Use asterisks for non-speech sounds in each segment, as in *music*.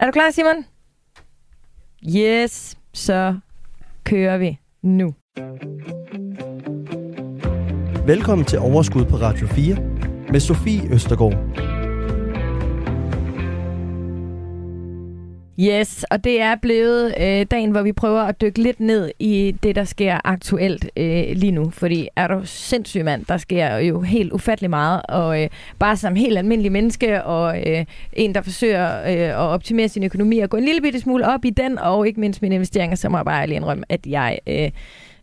Er du klar, Simon? Yes, så kører vi nu. Velkommen til Overskud på Radio 4 med Sofie Østergaard. Yes, og det er blevet øh, dagen, hvor vi prøver at dykke lidt ned i det, der sker aktuelt øh, lige nu. Fordi er du sindssyg mand, der sker jo helt ufattelig meget. Og øh, bare som helt almindelig menneske, og øh, en, der forsøger øh, at optimere sin økonomi og gå en lille bitte smule op i den, og ikke mindst mine investeringer, så må jeg bare lige indrømme, at jeg... Øh,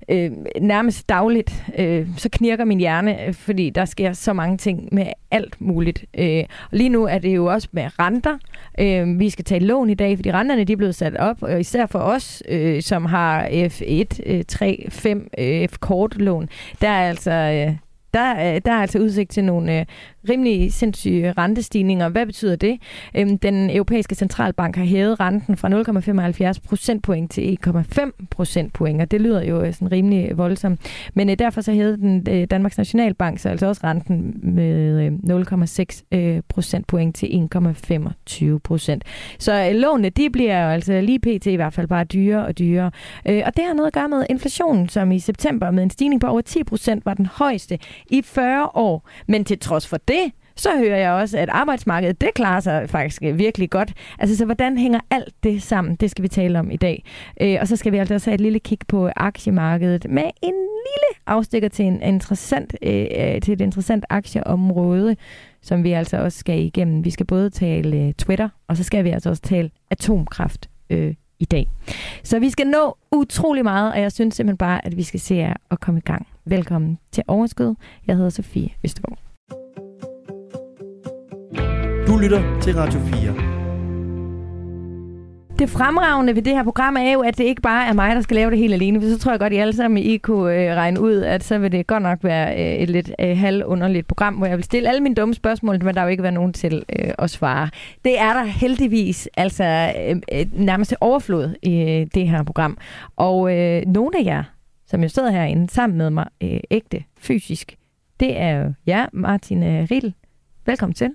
øh, nærmest dagligt, øh, så knirker min hjerne, øh, fordi der sker så mange ting med alt muligt. Øh, og lige nu er det jo også med renter. Øh, vi skal tage lån i dag, fordi renterne de er blevet sat op, og især for os, øh, som har F1, øh, 3, 5 øh, F-kortlån, der er altså... Øh, der, øh, der er altså udsigt til nogle øh, rimelig sindssyge rentestigninger. Hvad betyder det? Øhm, den europæiske centralbank har hævet renten fra 0,75 procentpoint til 1,5 procentpoint, og det lyder jo øh, sådan rimelig voldsomt. Men øh, derfor så hævede den øh, Danmarks Nationalbank så altså også renten med øh, 0,6 øh, procentpoint til 1,25 procent. Så øh, lånene, de bliver jo altså lige pt. i hvert fald bare dyrere og dyrere. Øh, og det har noget at gøre med inflationen, som i september med en stigning på over 10 procent var den højeste i 40 år. Men til trods for det, så hører jeg også, at arbejdsmarkedet, det klarer sig faktisk virkelig godt. Altså, så hvordan hænger alt det sammen? Det skal vi tale om i dag. Øh, og så skal vi altså også have et lille kig på aktiemarkedet med en lille afstikker til, en interessant, øh, øh til et interessant aktieområde, som vi altså også skal igennem. Vi skal både tale øh, Twitter, og så skal vi altså også tale atomkraft øh, i dag. Så vi skal nå utrolig meget, og jeg synes simpelthen bare, at vi skal se jer og komme i gang. Velkommen til Overskud. Jeg hedder Sofie Østergaard. Du lytter til Radio 4. Det fremragende ved det her program er jo, at det ikke bare er mig, der skal lave det helt alene, for så tror jeg godt, at I alle sammen I kunne øh, regne ud, at så vil det godt nok være øh, et lidt øh, halvunderligt program, hvor jeg vil stille alle mine dumme spørgsmål, men der vil ikke være nogen til øh, at svare. Det er der heldigvis altså øh, øh, nærmest overflod i øh, det her program. Og øh, nogle af jer, som jo sidder herinde sammen med mig øh, ægte, fysisk, det er jo jer, Martin øh, Riedel. Velkommen til.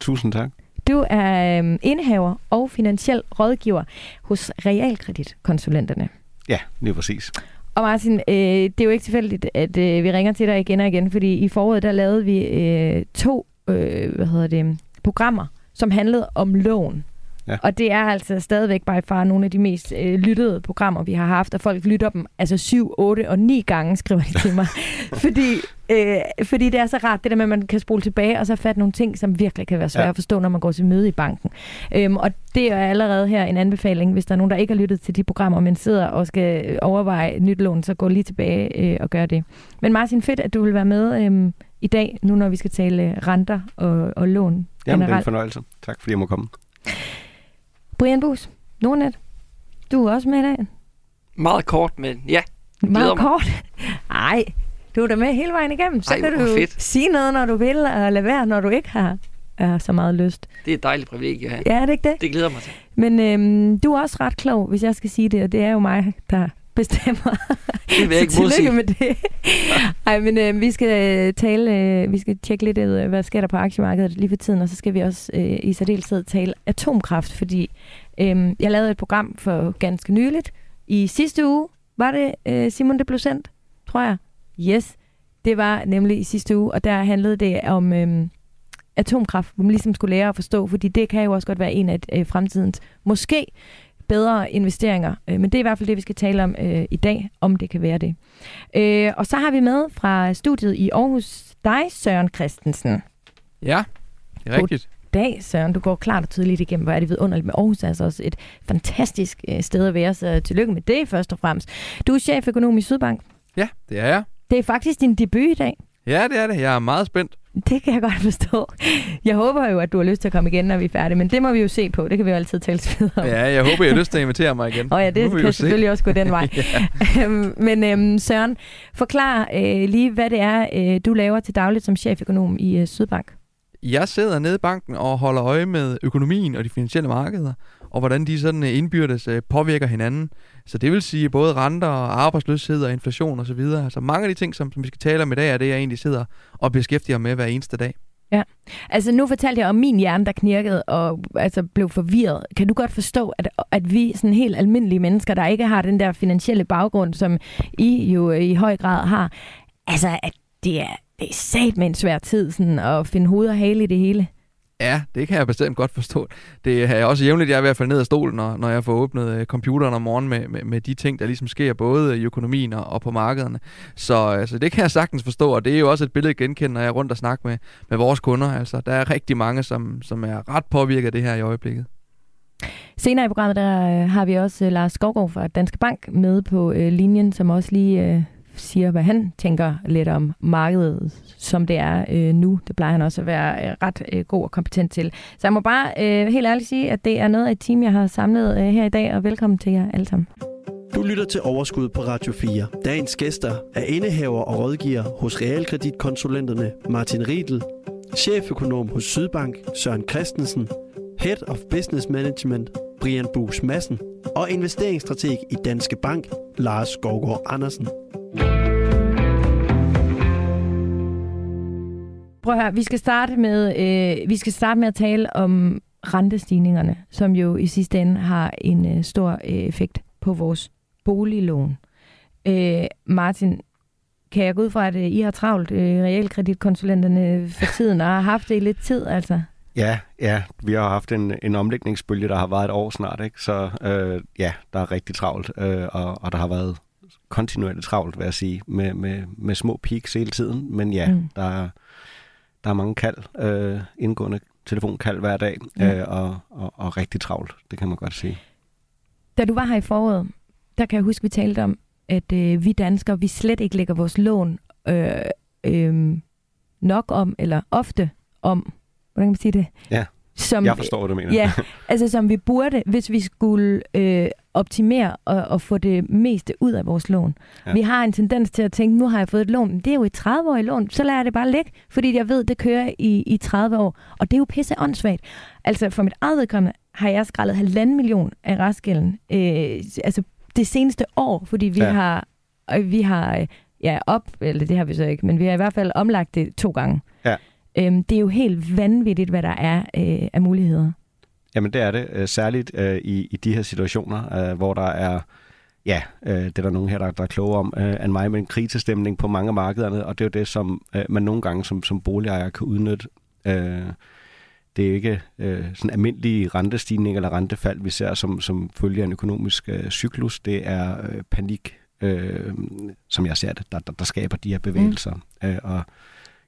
Tusind tak. Du er øh, indehaver og finansiel rådgiver hos Realkreditkonsulenterne. Ja, lige præcis. Og Martin, øh, det er jo ikke tilfældigt, at øh, vi ringer til dig igen og igen, fordi i foråret der lavede vi øh, to øh, hvad hedder det, programmer, som handlede om lån. Ja. Og det er altså stadigvæk bare far nogle af de mest øh, lyttede programmer, vi har haft, og folk lytter dem altså 7, 8 og 9 gange, skriver de til mig. *laughs* fordi, øh, fordi det er så rart, det der med, at man kan spole tilbage og så fatte nogle ting, som virkelig kan være svære ja. at forstå, når man går til møde i banken. Øhm, og det er allerede her en anbefaling, hvis der er nogen, der ikke har lyttet til de programmer, men sidder og skal overveje nyt lån, så gå lige tilbage øh, og gør det. Men Martin, fedt, at du vil være med øh, i dag, nu når vi skal tale renter og, og lån. Jamen, generelt. det er en fornøjelse. Tak fordi jeg må komme. Brian Bus, Nordnet, du er også med i dag. Meget kort, men ja. Meget kort? *laughs* Nej, du er da med hele vejen igennem. Så Ej, kan du fedt. sige noget, når du vil, og lade være, når du ikke har er så meget lyst. Det er et dejligt privilegie Ja, er det ikke det? Det glæder mig til. Men øhm, du er også ret klog, hvis jeg skal sige det, og det er jo mig, der bestemmer. Det vil jeg *laughs* ikke modsige. med det. *laughs* Ej, men øh, vi skal øh, tale, øh, vi skal tjekke lidt, øh, hvad sker der på aktiemarkedet lige for tiden, og så skal vi også øh, i særdeleshed tale atomkraft, fordi øh, jeg lavede et program for ganske nyligt. I sidste uge var det, øh, Simon, det blev sendt, tror jeg. Yes, det var nemlig i sidste uge, og der handlede det om øh, atomkraft, hvor man ligesom skulle lære at forstå, fordi det kan jo også godt være en af øh, fremtidens, måske bedre investeringer. Øh, men det er i hvert fald det, vi skal tale om øh, i dag, om det kan være det. Øh, og så har vi med fra studiet i Aarhus dig, Søren Christensen. Ja, det er rigtigt. dag, Søren. Du går klart og tydeligt igennem, hvor er det vidunderligt med Aarhus. Er altså også et fantastisk øh, sted at være, så tillykke med det først og fremmest. Du er cheføkonom i Sydbank. Ja, det er jeg. Det er faktisk din debut i dag. Ja, det er det. Jeg er meget spændt. Det kan jeg godt *laughs* forstå. Jeg håber jo, at du har lyst til at komme igen, når vi er færdige, men det må vi jo se på. Det kan vi jo altid tale videre om. Ja, jeg håber, jeg har lyst til at invitere mig igen. Og ja, det kan selvfølgelig se. også gå den vej. *laughs* *laughs* Øhm, men øhm, Søren, forklar øh, lige, hvad det er, øh, du laver til dagligt som cheføkonom i øh, Sydbank. Jeg sidder nede i banken og holder øje med økonomien og de finansielle markeder, og hvordan de sådan øh, indbyrdes øh, påvirker hinanden. Så det vil sige både renter og arbejdsløshed og inflation osv. Så, videre. Altså mange af de ting, som, som vi skal tale om i dag, er det, jeg egentlig sidder og beskæftiger med hver eneste dag. Ja, altså nu fortalte jeg om min hjerne, der knirkede og altså blev forvirret. Kan du godt forstå, at, at vi sådan helt almindelige mennesker, der ikke har den der finansielle baggrund, som I jo øh, i høj grad har, altså at det er, det er sat med en svær tid sådan, at finde hoved og hale i det hele? Ja, det kan jeg bestemt godt forstå. Det er også jævnligt, jeg er i hvert fald ned af stolen, når, når jeg får åbnet øh, computeren om morgenen med, med, med de ting, der ligesom sker både i økonomien og, og på markederne. Så altså, det kan jeg sagtens forstå, og det er jo også et billede genkendt, når jeg er rundt og snakker med, med vores kunder. Altså, der er rigtig mange, som, som er ret påvirket af det her i øjeblikket. Senere i programmet, der øh, har vi også Lars Skovgaard fra Danske Bank med på øh, linjen, som også lige øh, siger, hvad han tænker lidt om markedet, som det er øh, nu. Det plejer han også at være øh, ret øh, god og kompetent til. Så jeg må bare øh, helt ærligt sige, at det er noget af et team, jeg har samlet øh, her i dag, og velkommen til jer alle sammen. Du lytter til Overskud på Radio 4. Dagens gæster er indehaver og rådgiver hos realkreditkonsulenterne Martin Riedel, cheføkonom hos Sydbank Søren Christensen, Head of Business Management Brian Bus Madsen og investeringsstrateg i Danske Bank Lars Skovgaard Andersen. Prøv at høre, vi skal starte med, øh, vi skal starte med at tale om rentestigningerne, som jo i sidste ende har en øh, stor øh, effekt på vores boliglån. Øh, Martin, kan jeg gå ud fra, at øh, I har travlt, øh, realkreditkonsulenterne for tiden, og har haft det i lidt tid, altså? Ja, ja, vi har haft en, en omlægningsbølge, der har været et år snart, ikke? så øh, ja, der er rigtig travlt, øh, og, og der har været kontinuerligt travlt, vil jeg sige, med, med, med små peaks hele tiden, men ja, mm. der, er, der er mange kald, øh, indgående telefonkald hver dag, mm. øh, og, og, og rigtig travlt, det kan man godt sige. Da du var her i foråret, der kan jeg huske, vi talte om, at øh, vi danskere, vi slet ikke lægger vores lån øh, øh, nok om, eller ofte om, hvordan kan man sige det? Ja, som, jeg forstår, hvad du mener. Ja, *laughs* altså som vi burde, hvis vi skulle øh, optimere og, og få det meste ud af vores lån. Ja. Vi har en tendens til at tænke, nu har jeg fået et lån, det er jo et 30-årigt lån, så lader jeg det bare ligge, fordi jeg ved, det kører i, i 30 år. Og det er jo pisse åndssvagt. Altså for mit eget vedkommende har jeg skrællet halvanden million af restgælden, øh, altså det seneste år, fordi vi ja. har, øh, vi har øh, ja, op, eller det har vi så ikke, men vi har i hvert fald omlagt det to gange. Ja. Øhm, det er jo helt vanvittigt, hvad der er øh, af muligheder. Jamen det er det, øh, særligt øh, i, i de her situationer, øh, hvor der er, ja, øh, det er der nogen her, der, der er kloge om, øh, end mig med en krisestemning på mange af markederne, og det er jo det, som øh, man nogle gange som, som boligejer kan udnytte. Øh, det er ikke øh, sådan almindelige rentestigning eller rentefald, vi ser som, som følge af en økonomisk øh, cyklus. Det er øh, panik, øh, som jeg ser det, der, der, der skaber de her bevægelser. Mm. Øh, og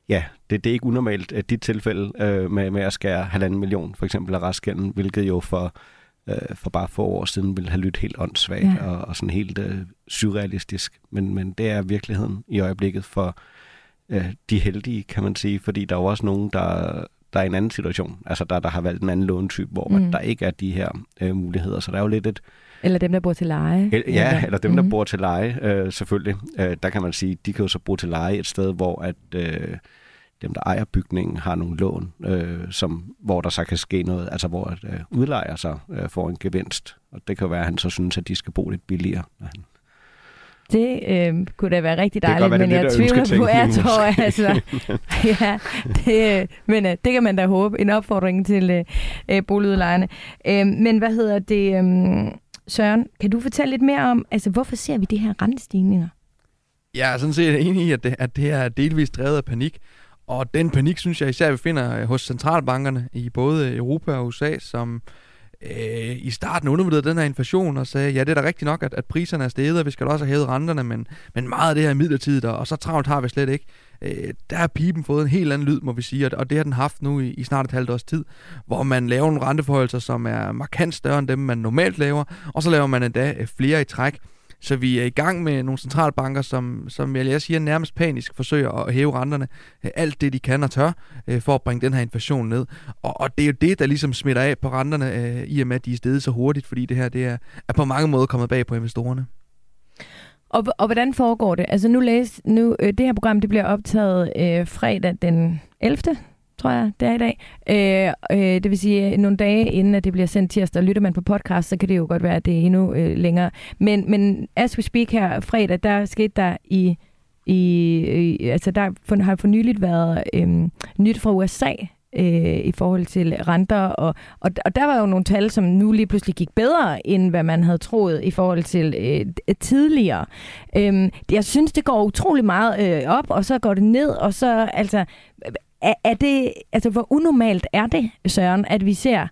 ja, det, det er ikke unormalt, at dit tilfælde øh, med, med at skære halvanden million, for eksempel af restgælden, hvilket jo for, øh, for bare få år siden ville have lyttet helt åndssvagt ja. og, og sådan helt øh, surrealistisk. Men, men det er virkeligheden i øjeblikket for øh, de heldige, kan man sige, fordi der er jo også nogen, der, der er i en anden situation, altså der, der har valgt en anden låntype, hvor mm. der ikke er de her øh, muligheder. Så der er jo lidt et... Eller dem, der bor til leje. El, ja, eller dem, mm. der bor til leje, øh, selvfølgelig. Øh, der kan man sige, de kan jo så bo til leje et sted, hvor at... Øh, dem, der ejer bygningen, har nogle lån, øh, som, hvor der så kan ske noget, altså hvor at, øh, udlejer så øh, får en gevinst. Og det kan være, at han så synes, at de skal bo lidt billigere. Når han det øh, kunne da være rigtig dejligt, være, men jeg tvivler på, at tror, altså, *laughs* ja, det, men øh, det kan man da håbe. En opfordring til øh, øh, boligudlejerne. Øh, men hvad hedder det, øh, Søren, kan du fortælle lidt mere om, altså hvorfor ser vi de her rentestigninger? Jeg er sådan set enig i, at det, at det er delvist drevet af panik. Og den panik, synes jeg især, vi finder hos centralbankerne i både Europa og USA, som øh, Øh, i starten undervurderede den her inflation og sagde, ja, det er da rigtigt nok, at, at priserne er steget, og vi skal da også have hævet renterne, men, men meget af det her er midlertidigt, og så travlt har vi slet ikke. Øh, der har pipen fået en helt anden lyd, må vi sige, og det har den haft nu i, i snart et halvt års tid, hvor man laver nogle renteforholdelser, som er markant større end dem, man normalt laver, og så laver man endda øh, flere i træk. Så vi er i gang med nogle centralbanker, som, som jeg siger, nærmest panisk forsøger at hæve renterne øh, alt det, de kan og tør, øh, for at bringe den her inflation ned. Og, og det er jo det, der ligesom smitter af på renterne, øh, i og med, at de er steget så hurtigt, fordi det her det er, er på mange måder kommet bag på investorerne. Og, og hvordan foregår det? Altså nu læs, nu, øh, det her program det bliver optaget øh, fredag den 11 tror jeg, det er i dag. Øh, øh, det vil sige, øh, nogle dage inden, at det bliver sendt tirsdag, lytter man på podcast, så kan det jo godt være, at det er endnu øh, længere. Men, men as we speak her fredag, der skete der i i, i altså der for, har for nyligt været øh, nyt fra USA øh, i forhold til renter, og, og, og der var jo nogle tal, som nu lige pludselig gik bedre, end hvad man havde troet i forhold til øh, øh tidligere. Øhm, jeg synes, det går utrolig meget øh, op, og så går det ned, og så altså, er, er det, altså hvor unormalt er det, Søren, at vi ser,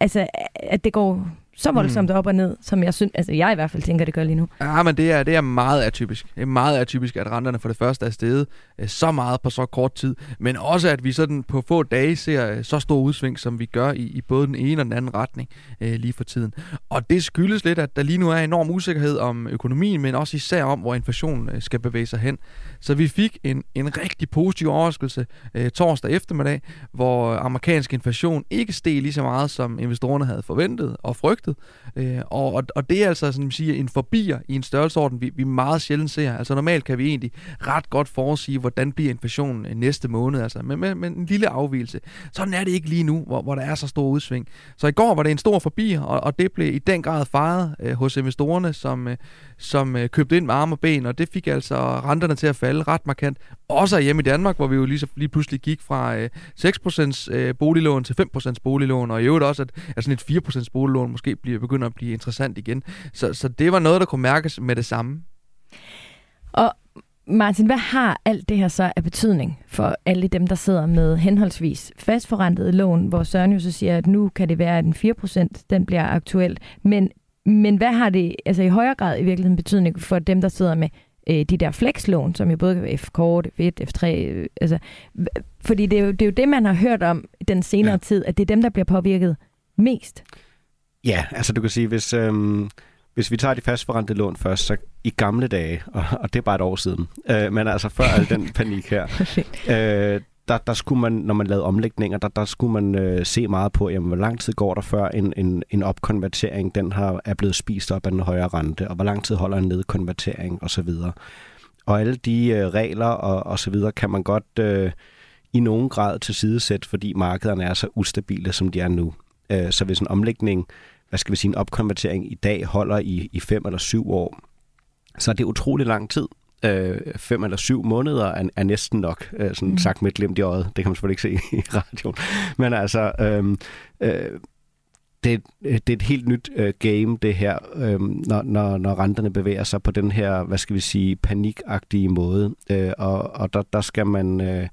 altså, at det går så voldsomt mm. op og ned, som jeg synes, altså jeg i hvert fald tænker, det gør lige nu. Ja, men det er, det er meget atypisk. Det er meget atypisk, at renterne for det første er steget øh, så meget på så kort tid, men også at vi sådan på få dage ser øh, så stor udsving, som vi gør i, i både den ene og den anden retning øh, lige for tiden. Og det skyldes lidt, at der lige nu er enorm usikkerhed om økonomien, men også især om, hvor inflationen øh, skal bevæge sig hen. Så vi fik en, en rigtig positiv overraskelse øh, torsdag eftermiddag, hvor amerikansk inflation ikke steg lige så meget, som investorerne havde forventet og frygtet. Øh, og, og det er altså sådan, siger, en forbier i en størrelsesorden, vi, vi meget sjældent ser. Altså normalt kan vi egentlig ret godt forudsige, hvordan bliver inflationen øh, næste måned, altså men med, med en lille afvielse. Sådan er det ikke lige nu, hvor, hvor der er så stor udsving. Så i går var det en stor forbier, og, og det blev i den grad fejret øh, hos investorerne, som, øh, som øh, købte ind med arme og ben, og det fik altså renterne til at falde ret markant. Også hjemme i Danmark, hvor vi jo lige, så, lige pludselig gik fra øh, 6% øh, boliglån til 5% boliglån, og i øvrigt også, at, at sådan et 4% boliglån måske bliver, begynder at blive interessant igen. Så, så det var noget, der kunne mærkes med det samme. Og Martin, hvad har alt det her så af betydning for alle dem, der sidder med henholdsvis fastforrentede lån, hvor Søren jo så siger, at nu kan det være, at den 4% den bliver aktuel, men men hvad har det altså i højere grad i virkeligheden betydning for dem, der sidder med øh, de der flexlån, som jo både kan være F-kort, F1, F3, øh, altså, fordi det er, jo, det er jo det, man har hørt om den senere ja. tid, at det er dem, der bliver påvirket mest. Ja, altså du kan sige, hvis, øhm, hvis vi tager de fastforrentede lån først, så i gamle dage, og, og det er bare et år siden, øh, men altså før al den *laughs* panik her, øh, der, der skulle man, når man lavede omlægninger, der, der skulle man øh, se meget på, jamen, hvor lang tid går der før en, en, en opkonvertering, den har, er blevet spist op af den højere rente, og hvor lang tid holder en nedkonvertering osv. Og alle de øh, regler og, og så videre kan man godt øh, i nogen grad tilsidesætte, fordi markederne er så ustabile, som de er nu. Øh, så hvis en omlægning, hvad skal vi sige, en opkonvertering i dag holder i, i fem eller syv år, så er det utrolig lang tid øh, fem eller syv måneder er, er næsten nok, øh, sådan mm. sagt med et glimt i øjet. Det kan man selvfølgelig ikke se *laughs* i radioen. Men altså, øh, øh, det, det er et helt nyt øh, game, det her, øh, når, når, når renterne bevæger sig på den her, hvad skal vi sige, panikagtige måde. Øh, og og der, der skal man... Øh,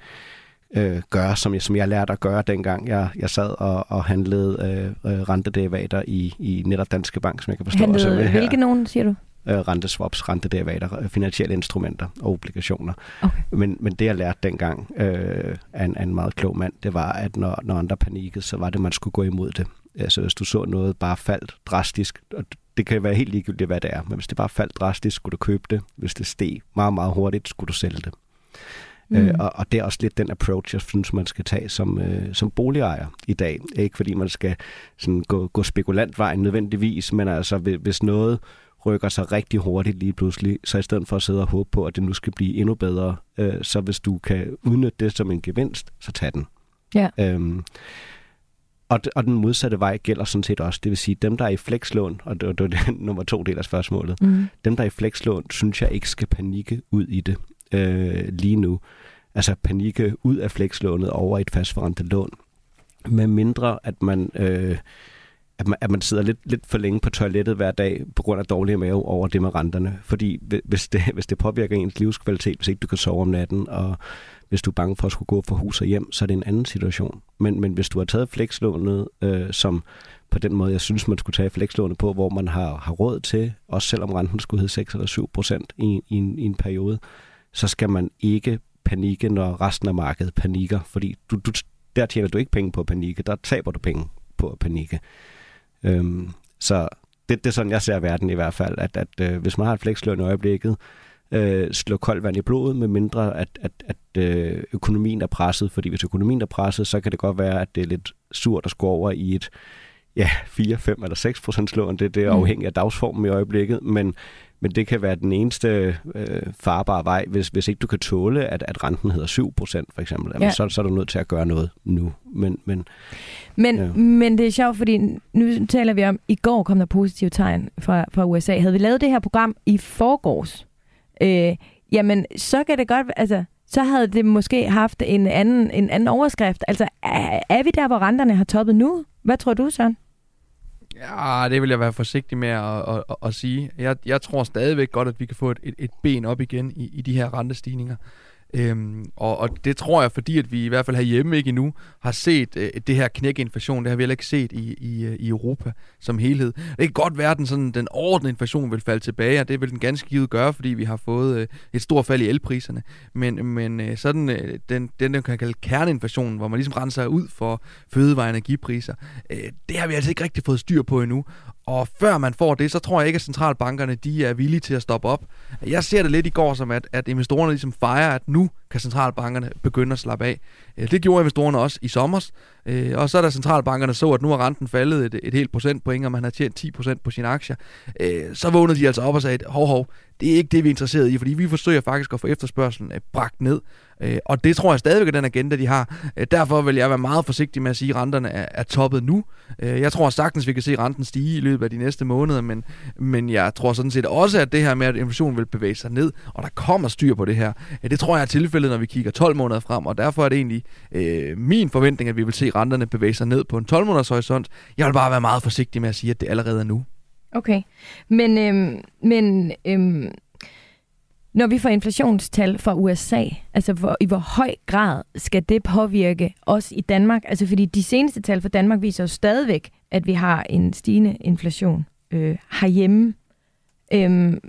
øh, gøre, som jeg, som jeg lærte at gøre dengang jeg, jeg sad og, og handlede øh, rentederivater i, i netop Danske Bank, som jeg kan forstå. Handlede hvilke nogen, siger du? øh, renteswaps, rentederivater, øh, finansielle instrumenter og obligationer. Okay. Men, men det, jeg lærte dengang øh, af, en, af en meget klog mand, det var, at når, når andre panikkede, så var det, at man skulle gå imod det. Altså hvis du så noget bare faldt drastisk, og det kan være helt ligegyldigt, hvad det er, men hvis det bare faldt drastisk, skulle du købe det. Hvis det steg meget, meget hurtigt, skulle du sælge det. Mm. Øh, og, og det er også lidt den approach, jeg synes, man skal tage som, øh, som boligejer i dag. Ikke fordi man skal sådan, gå, gå spekulantvejen nødvendigvis, men altså hvis noget rykker sig rigtig hurtigt lige pludselig, så i stedet for at sidde og håbe på, at det nu skal blive endnu bedre, øh, så hvis du kan udnytte det som en gevinst, så tag den. Ja. Øhm, og, og den modsatte vej gælder sådan set også. Det vil sige, dem, der er i flexlån, og det var det, det *laughs* nummer to del af spørgsmålet, mm. dem, der er i flexlån, synes jeg ikke skal panikke ud i det øh, lige nu. Altså panikke ud af flexlånet over et fastforrentet lån. Med mindre, at man... Øh, at man, at man sidder lidt, lidt for længe på toilettet hver dag på grund af dårlige mave over det med renterne. Fordi hvis det, hvis det påvirker ens livskvalitet, hvis ikke du kan sove om natten, og hvis du er bange for at skulle gå fra hus og hjem, så er det en anden situation. Men, men hvis du har taget flekslånet, øh, som på den måde, jeg synes, man skulle tage flekslånet på, hvor man har, har råd til, også selvom renten skulle hedde 6 eller 7 procent i, i, en, i en periode, så skal man ikke panikke, når resten af markedet panikker, fordi du, du, der tjener du ikke penge på at panikke, der taber du penge på at panikke. Øhm, så det, det er sådan, jeg ser verden i hvert fald, at, at øh, hvis man har et fleksløn i øjeblikket, øh, slå koldt vand i blodet, med mindre at, at, at øh, økonomien er presset. Fordi hvis økonomien er presset, så kan det godt være, at det er lidt surt at skulle over i et ja, 4, 5 eller 6 procent lån. Det, det er mm. afhængigt af dagsformen i øjeblikket, men, men det kan være den eneste øh, farbare vej, hvis, hvis ikke du kan tåle, at, at renten hedder 7 procent for eksempel. Jamen, ja. så, så er du nødt til at gøre noget nu. Men, men, men, ja. men det er sjovt, fordi nu taler vi om, i går kom der positive tegn fra, fra USA. Havde vi lavet det her program i forgårs, øh, jamen så kan det godt, altså så havde det måske haft en anden, en anden overskrift. Altså er, er vi der, hvor renterne har toppet nu? Hvad tror du, Søren? Ja, det vil jeg være forsigtig med at, at, at, at sige. Jeg, jeg tror stadigvæk godt, at vi kan få et, et, et ben op igen i, i de her rentestigninger. Øhm, og, og det tror jeg, fordi at vi i hvert fald herhjemme ikke endnu har set øh, det her knæk inflation. Det har vi heller ikke set i, i, øh, i Europa som helhed. Det kan godt være, at den, sådan, den ordentlige inflation vil falde tilbage, og det vil den ganske givet gøre, fordi vi har fået øh, et stort fald i elpriserne. Men, men øh, sådan øh, den, den, den kan kalde kerneinflation, hvor man ligesom renser ud for fødevare- og energipriser, øh, det har vi altså ikke rigtig fået styr på endnu. Og før man får det, så tror jeg ikke, at centralbankerne de er villige til at stoppe op. Jeg ser det lidt i går som, at, at investorerne ligesom fejrer, at nu kan centralbankerne begynde at slappe af. Øh, det gjorde investorerne også i sommer. Øh, og så da der centralbankerne så, at nu er renten faldet et, et helt procentpoint, og man har tjent 10% på sine aktier. Øh, så vågnede de altså op og sagde, hov hov, det er ikke det, vi er interesseret i, fordi vi forsøger faktisk at få efterspørgselen øh, bragt ned. Øh, og det tror jeg stadigvæk er den agenda, de har. Øh, derfor vil jeg være meget forsigtig med at sige, at renterne er, er toppet nu. Jeg tror sagtens, vi kan se renten stige i løbet af de næste måneder, men, men jeg tror sådan set også, at det her med, at inflationen vil bevæge sig ned, og der kommer styr på det her, det tror jeg er tilfældet, når vi kigger 12 måneder frem, og derfor er det egentlig øh, min forventning, at vi vil se renterne bevæge sig ned på en 12-måneders horisont. Jeg vil bare være meget forsigtig med at sige, at det allerede er nu. Okay, men, øhm, men øhm, når vi får inflationstal fra USA, altså hvor, i hvor høj grad skal det påvirke os i Danmark? Altså fordi de seneste tal for Danmark viser jo stadigvæk, at vi har en stigende inflation øh, herhjemme. Øhm,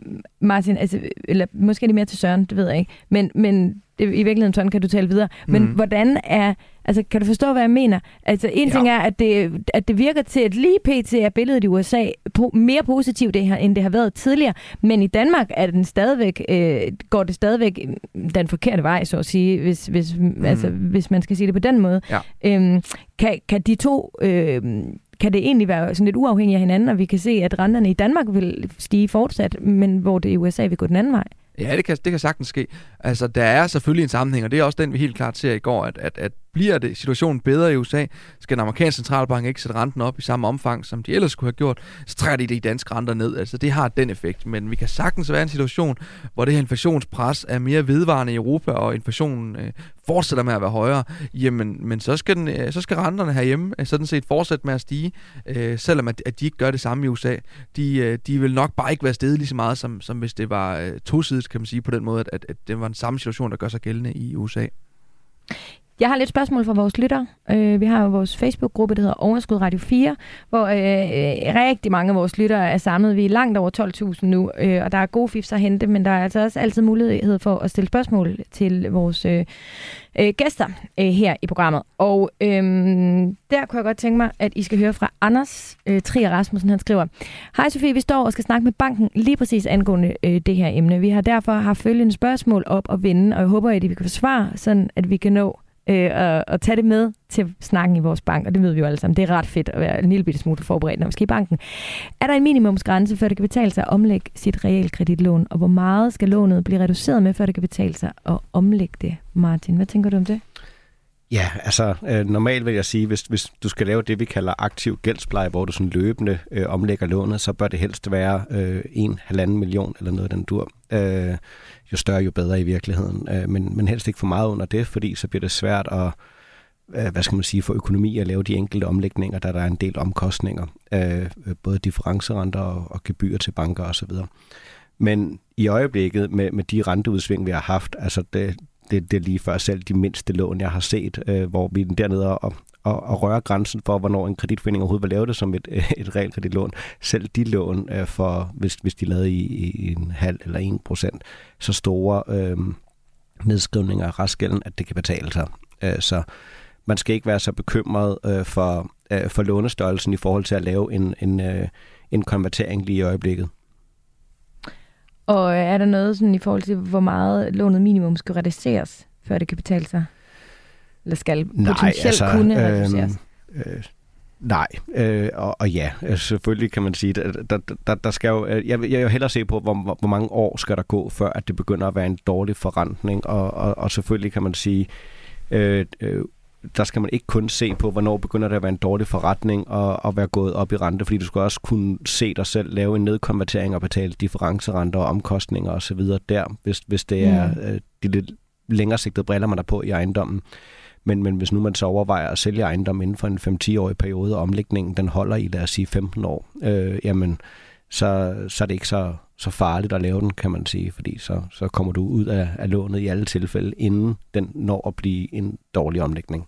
Martin, altså, eller måske er det mere til Søren, det ved jeg ikke. Men, men det, i virkeligheden sådan kan du tale videre. Men mm. hvordan er, altså kan du forstå, hvad jeg mener? Altså en ja. ting er, at det, at det virker til, at lige pt. er billedet i USA po- mere positivt, det her, end det har været tidligere. Men i Danmark er den stadigvæk, øh, går det stadigvæk den forkerte vej, så at sige, hvis, hvis, mm. altså, hvis man skal sige det på den måde. Ja. Øhm, kan, kan de to... Øh, kan det egentlig være sådan lidt uafhængigt af hinanden, og vi kan se, at renterne i Danmark vil stige fortsat, men hvor det i USA vil gå den anden vej? Ja, det kan, det kan sagtens ske. Altså, der er selvfølgelig en sammenhæng, og det er også den, vi helt klart ser i går, at, at, at bliver det situationen bedre i USA, skal den amerikanske centralbank ikke sætte renten op i samme omfang, som de ellers skulle have gjort, så trækker de de danske renter ned. Altså, det har den effekt. Men vi kan sagtens være i en situation, hvor det her inflationspres er mere vedvarende i Europa, og inflationen øh, fortsætter med at være højere. Jamen, men så skal, den, øh, så skal renterne herhjemme øh, sådan set fortsætte med at stige, øh, selvom at, at de ikke gør det samme i USA. De, øh, de vil nok bare ikke være stedet lige så meget, som, som hvis det var øh, tosidigt, kan man sige, på den måde, at, at det var den samme situation, der gør sig gældende i USA. Jeg har lidt spørgsmål fra vores lytter. Øh, vi har jo vores Facebook-gruppe, der hedder Overskud Radio 4, hvor øh, øh, rigtig mange af vores lyttere er samlet. Vi er langt over 12.000 nu, øh, og der er gode fifs at hente, men der er altså også altid mulighed for at stille spørgsmål til vores øh, øh, gæster øh, her i programmet. Og øh, der kunne jeg godt tænke mig, at I skal høre fra Anders øh, Trier Rasmussen. Han skriver, Hej Sofie, vi står og skal snakke med banken lige præcis angående øh, det her emne. Vi har derfor haft følgende spørgsmål op og vende, og jeg håber, at vi kan få svar, sådan at vi kan nå øh, og, og tage det med til snakken i vores bank, og det ved vi jo alle sammen. Det er ret fedt at være en lille bitte smule forberedt, når man skal i banken. Er der en minimumsgrænse, før det kan betale sig at omlægge sit realkreditlån, og hvor meget skal lånet blive reduceret med, før det kan betale sig at omlægge det? Martin, hvad tænker du om det? Ja, altså øh, normalt vil jeg sige, hvis, hvis du skal lave det, vi kalder aktiv gældspleje, hvor du sådan løbende øh, omlægger lånet, så bør det helst være øh, en halvanden million eller noget af den dur. Øh, jo større, jo bedre i virkeligheden. Øh, men, men helst ikke for meget under det, fordi så bliver det svært at øh, hvad skal man sige, for økonomi at lave de enkelte omlægninger, da der er en del omkostninger, øh, øh både differencerenter og, og til banker osv. Men i øjeblikket med, med de renteudsving, vi har haft, altså det, det, det er lige før selv de mindste lån, jeg har set, øh, hvor vi er dernede og, og, og røre grænsen for, hvornår en kreditforening overhovedet vil lave det som et, *laughs* et realkreditlån. Selv de lån, øh, for, hvis, hvis de lavede i, i en halv eller en procent, så store øh, nedskrivninger af restgælden, at det kan betale sig. Øh, så man skal ikke være så bekymret øh, for, øh, for lånestørrelsen i forhold til at lave en, en, øh, en konvertering lige i øjeblikket. Og er der noget sådan i forhold til, hvor meget lånet minimum skal reduceres, før det kan betale sig? Eller skal nej, potentielt altså, kunne øhm, reduceres? Øh, øh, Nej, øh, og, og ja, øh, selvfølgelig kan man sige, der, der, der, der skal jo, øh, jeg, jeg vil hellere se på, hvor, hvor mange år skal der gå, før at det begynder at være en dårlig forrentning, og, og, og selvfølgelig kan man sige, øh, øh, der skal man ikke kun se på, hvornår begynder det at være en dårlig forretning og, og være gået op i rente, fordi du skal også kunne se dig selv lave en nedkonvertering og betale differencerenter og omkostninger osv. der, hvis, hvis det er Mm. øh, de lidt længere sigtede briller, man er på i ejendommen. Men, men hvis nu man så overvejer at sælge ejendom inden for en 5-10-årig periode, og omlægningen den holder i, lad os sige, 15 år, øh, jamen, så, så er det ikke så, så farligt at lave den, kan man sige, fordi så, så kommer du ud af, af lånet i alle tilfælde, inden den når at blive en dårlig omlægning.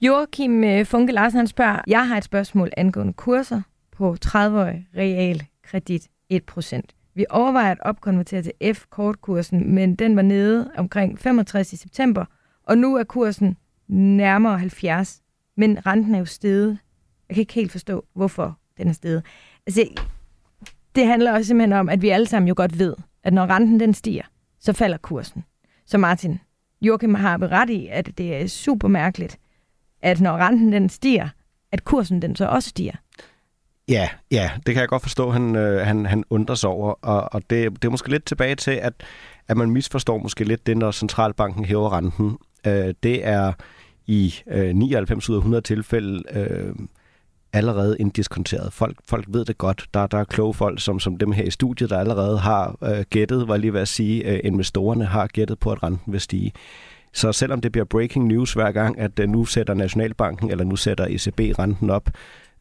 Joachim øh, Funke Larsen, han spørger, jeg har et spørgsmål angående kurser på 30-årig realkredit 1%. Vi overvejer at opkonvertere til F-kortkursen, men den var nede omkring 65 i september, og nu er kursen nærmere 70, men renten er jo steget. Jeg kan ikke helt forstå, hvorfor den er steget. Altså, det handler også simpelthen om, at vi alle sammen jo godt ved, at når renten den stiger, så falder kursen. Så Martin, Joachim har ret i, at det er super mærkeligt, at når renten den stiger, at kursen den så også stiger. Ja, ja, det kan jeg godt forstå, han, øh, han, han undrer sig over, og, og det, det er måske lidt tilbage til, at, at man misforstår måske lidt det, når centralbanken hæver renten. Øh, det er i øh, 99 ud af 100 tilfælde øh, allerede indiskonteret. Folk, folk ved det godt. Der, der er kloge folk, som, som dem her i studiet, der allerede har øh, gættet, var lige ved at sige, øh, investorerne har gættet på, at renten vil stige. Så selvom det bliver breaking news hver gang, at øh, nu sætter Nationalbanken, eller nu sætter ECB renten op,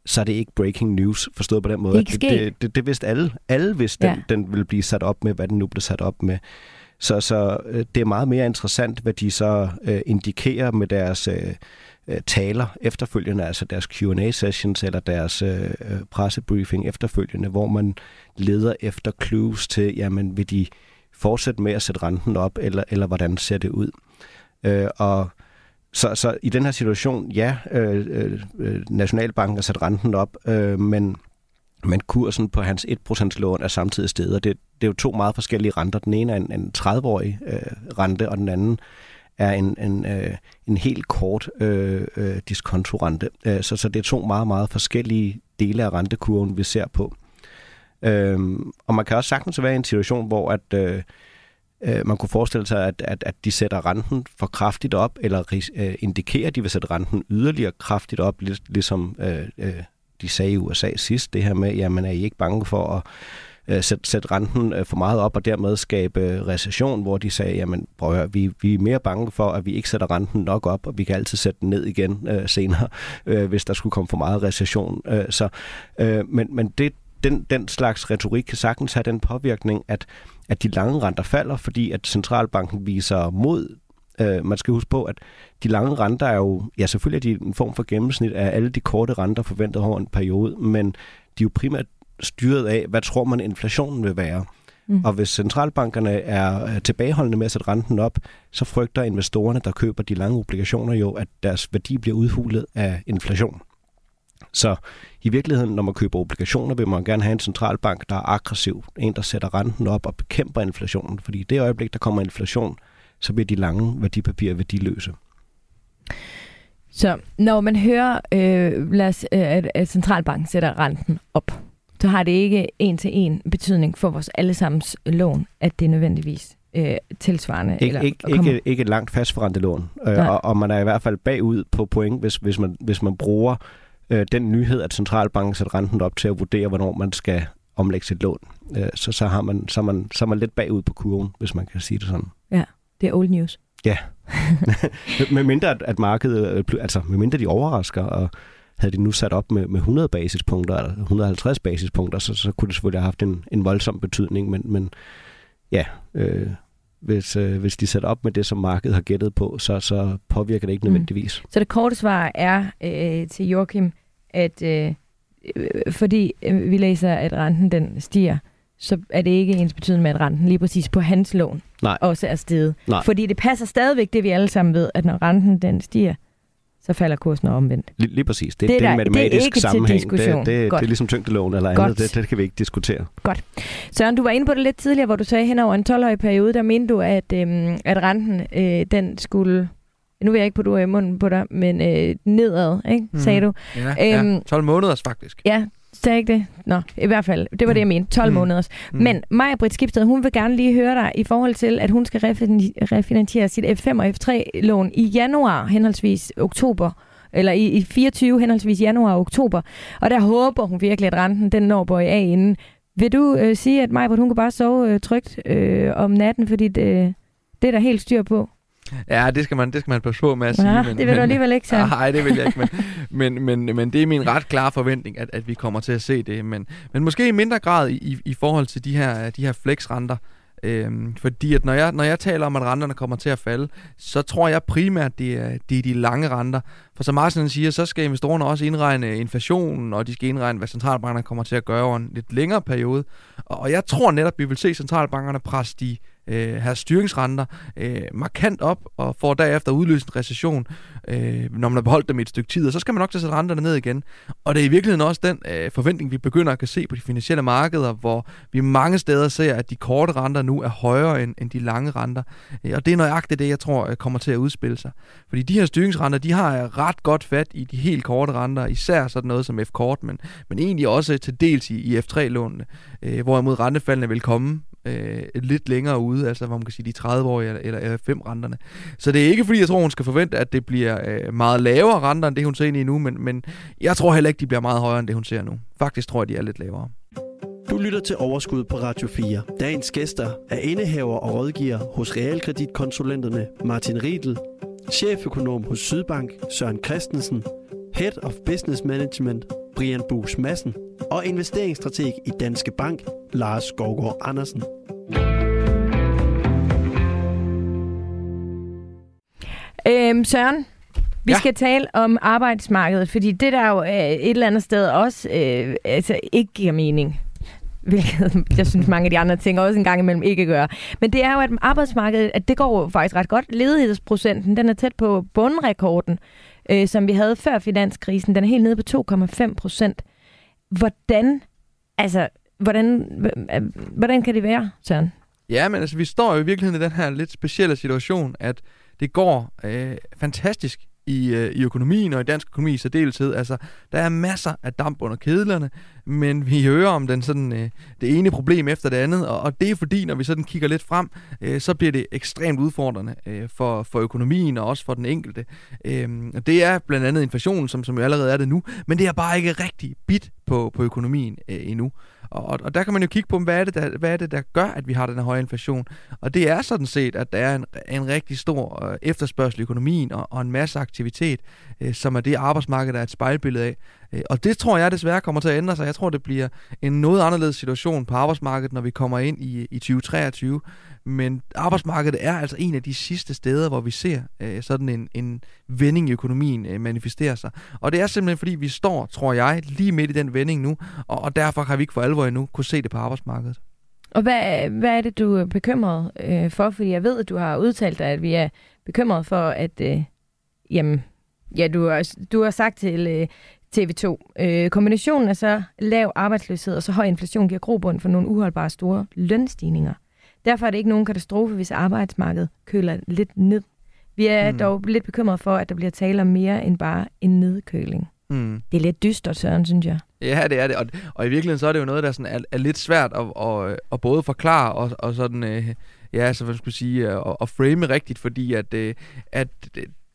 så er det ikke breaking news, forstået på den måde. Det det, det, det vidste alle. Alle vidste, Ja. den, den ville blive sat op med, hvad den nu blev sat op med. Så, så øh, det er meget mere interessant, hvad de så øh, indikerer med deres øh, øh taler efterfølgende, altså deres Q&A-sessions eller deres øh, øh, pressebriefing efterfølgende, hvor man leder efter clues til, jamen vil de fortsætte med at sætte renten op, eller, eller hvordan ser det ud? Øh, og så, så i den her situation, ja, øh, øh, Nationalbanken har sat renten op, øh, men, men kursen på hans 1% lån er samtidig steget, det, det er jo to meget forskellige renter. Den ene er en, en 30-årig øh, rente, og den anden er en, en, øh, en helt kort øh, øh, diskontorente. Øh, så, så det er to meget, meget forskellige dele af rentekurven, vi ser på. Øh, og man kan også sagtens være i en situation, hvor at, øh, øh, man kunne forestille sig, at, at, at de sætter renten for kraftigt op, eller øh, indikerer, at de vil sætte renten yderligere kraftigt op, lig, ligesom øh, øh, de sagde i USA sidst, det her med, jamen er I ikke bange for at øh, sætte, sætte renten øh, for meget op og dermed skabe øh, recession, hvor de sagde, jamen prøv at høre, vi, vi er mere bange for, at vi ikke sætter renten nok op, og vi kan altid sætte den ned igen øh, senere, *laughs* øh, hvis der skulle komme for meget recession. Øh, så, øh, men men det, den, den slags retorik kan sagtens have den påvirkning, at, at de lange renter falder, fordi at centralbanken viser mod. Øh, man skal huske på, at de lange renter er jo, ja selvfølgelig er de en form for gennemsnit af alle de korte renter forventet over en periode, men de er jo primært styret af, hvad tror man inflationen vil være. Mm. Og hvis centralbankerne er øh, tilbageholdende med at sætte renten op, så frygter investorerne, der køber de lange obligationer jo, at deres værdi bliver udhulet af inflation. Så i virkeligheden, når man køber obligationer, vil man gerne have en centralbank, der er aggressiv. En, der sætter renten op og bekæmper inflationen. Fordi i det øjeblik, der kommer inflation, så bliver de lange værdipapirer værdiløse. Så når man hører, øh, lad os, øh, at, centralbanken sætter renten op, så har det ikke en til en betydning for vores allesammens lån, at det nødvendigvis øh, tilsvarende. Ikke, eller ikke, kommer- ikke, ikke et langt fastforrentet lån. Øh, Nej. og, og man er i hvert fald bagud på point, hvis, hvis, man, hvis man bruger øh, den nyhed, at centralbanken sætter renten op til at vurdere, hvornår man skal omlægge sit lån. Øh, så, så, har man, så, man, så er man lidt bagud på kurven, hvis man kan sige det sådan. Det er old news. *laughs* med mindre at, at markedet, øh, altså med mindre de overrasker, og havde de nu sat op med, med 100 basispunkter, eller 150 basispunkter, så, så kunne det selvfølgelig have haft en, en voldsom betydning, men, men ja, øh, hvis, øh, hvis de sætter op med det, som markedet har gættet på, så, så påvirker det ikke Mm. nødvendigvis. Så det korte svar er øh, til Joachim, at øh, øh, fordi øh, vi læser, at renten den stiger, så er det ikke ens betydende med, at renten lige præcis på hans lån Nej. også er steget. Nej. Fordi det passer stadigvæk det, vi alle sammen ved, at når renten den stiger, så falder kursen omvendt. Lige, lige præcis. Det, Det er det er en der- det er matematisk ikke til sammenhæng. diskussion. Det, det, det Godt. er ligesom tyngdelån eller Godt. andet. Det, det kan vi ikke diskutere. Søren, du var inde på det lidt tidligere, hvor du sagde, at hen over en 12-årig periode, der mente du, at, øhm, at renten øh, den skulle... Nu vil jeg ikke putte ord i munden på dig, men øh, nedad, ikke? Mhm. sagde du. Ja, Øhm, ja. 12 måneder faktisk. Ja, Sagde jeg ikke det? Nå, i hvert fald. Det var det, jeg mente. 12 Mm. mm. måneders. Mm. Mm. Men Maja Britt Skibsted, hun vil gerne lige høre dig i forhold til, at hun skal refin- refinansiere sit F5 og F3-lån i januar, henholdsvis oktober eller i, i 24 henholdsvis januar og oktober. Og der håber hun virkelig, at renten den når bøje af inden. Vil du øh, sige, at Maja, hun kan bare sove øh, trygt øh, om natten, fordi det, det er der helt styr på? Ja, det skal man, det skal man passe på med at sige. Ja, det vil du alligevel ikke, Søren. *laughs* Nej, det vil jeg ikke, men, men, men, men det er min ret klare forventning, at, at vi kommer til at se det. Men, men måske i mindre grad i, i, i forhold til de her, de her flexrenter. Øhm, fordi at når jeg, når jeg taler om, at renterne kommer til at falde, så tror jeg primært, det er, det er de lange renter. For som Martin siger, så skal investorerne også indregne inflationen, og de skal indregne, hvad centralbankerne kommer til at gøre over en lidt længere periode. Og jeg tror netop, vi vil se centralbankerne presse de øh, her styringsrenter øh, markant op, og får derefter udløst en recession, øh, når man har beholdt dem i et stykke tid, og så skal man nok til at sætte renterne ned igen. Og det er i virkeligheden også den øh, forventning, vi begynder at kan se på de finansielle markeder, hvor vi mange steder ser, at de korte renter nu er højere end, end de lange renter. Øh, og det er nøjagtigt det, jeg tror øh, kommer til at udspille sig. Fordi de her styringsrenter, de har ret godt fat i de helt korte renter, især sådan noget som F-kort, men, men egentlig også til dels i, i F3-lånene, øh, hvorimod rentefaldene vil komme øh, lidt længere ude, altså hvor man kan sige de 30-årige eller, eller, eller 5-renterne. Så det er ikke fordi, jeg tror, hun skal forvente, at det bliver øh, meget lavere renter, end det hun ser ind i nu, men, men jeg tror heller ikke, de bliver meget højere, end det hun ser nu. Faktisk tror jeg, de er lidt lavere. Du lytter til Overskud på Radio 4. Dagens gæster er indehaver og rådgiver hos Realkreditkonsulenterne Martin Riedel, cheføkonom hos Sydbank Søren Christensen, Head of Business Management Brian Bus Madsen og investeringsstrateg i Danske Bank Lars Skovgaard Andersen. Øhm, Søren, vi Ja. skal tale om arbejdsmarkedet, fordi det der jo øh, et eller andet sted også øh, altså ikke giver mening. *laughs* Hvilket jeg synes, mange af de andre ting også en gang imellem ikke gør. Men det er jo, at arbejdsmarkedet, at det går jo faktisk ret godt. Ledighedsprocenten, den er tæt på bundrekorden, øh, som vi havde før finanskrisen. Den er helt nede på 2,5 procent. Hvordan, altså, hvordan, øh, hvordan kan det være, Søren? Ja, men altså, vi står jo i virkeligheden i den her lidt specielle situation, at det går øh, fantastisk i, øh, i økonomien og i dansk økonomi i særdeleshed. Altså, der er masser af damp under kedlerne, men vi hører om den sådan, øh, det ene problem efter det andet, og, og det er fordi, når vi sådan kigger lidt frem, øh, så bliver det ekstremt udfordrende øh, for, for økonomien og også for den enkelte. Øh, og det er blandt andet inflationen, som, som jo allerede er det nu, men det er bare ikke rigtig bit på, på økonomien øh, endnu. Og, og der kan man jo kigge på, hvad er, det, der, hvad er det, der gør, at vi har den her høje inflation. Og det er sådan set, at der er en, en rigtig stor øh, efterspørgsel i økonomien og, og en masse aktivitet, øh, som er det arbejdsmarked, der er et spejlbillede af. Øh, og det tror jeg desværre kommer til at ændre sig. Jeg tror, det bliver en noget anderledes situation på arbejdsmarkedet, når vi kommer ind i, i 2023. Men arbejdsmarkedet er altså en af de sidste steder, hvor vi ser øh, sådan en, en vending i økonomien øh, manifestere sig. Og det er simpelthen fordi, vi står, tror jeg, lige midt i den vending nu, og, og derfor har vi ikke for alvor endnu kunne se det på arbejdsmarkedet. Og hvad, hvad er det, du er bekymret øh, for? Fordi jeg ved, at du har udtalt dig, at vi er bekymret for, at øh, jamen, ja, du, har, du har sagt til øh, TV2, øh, kombinationen af så lav arbejdsløshed og så høj inflation giver grobund for nogle uholdbare store lønstigninger. Derfor er det ikke nogen katastrofe, hvis arbejdsmarkedet køler lidt ned. Vi er Mm. mm. dog lidt bekymret for, at der bliver tale om mere end bare en nedkøling. Hmm. Det er lidt dystert, Søren, synes jeg. Ja, det er det. Og, og i virkeligheden så er det jo noget, der sådan er, er lidt svært at, at, at både forklare og, og sådan, øh, ja, så skal jeg sige, at, at frame rigtigt, fordi at, øh, at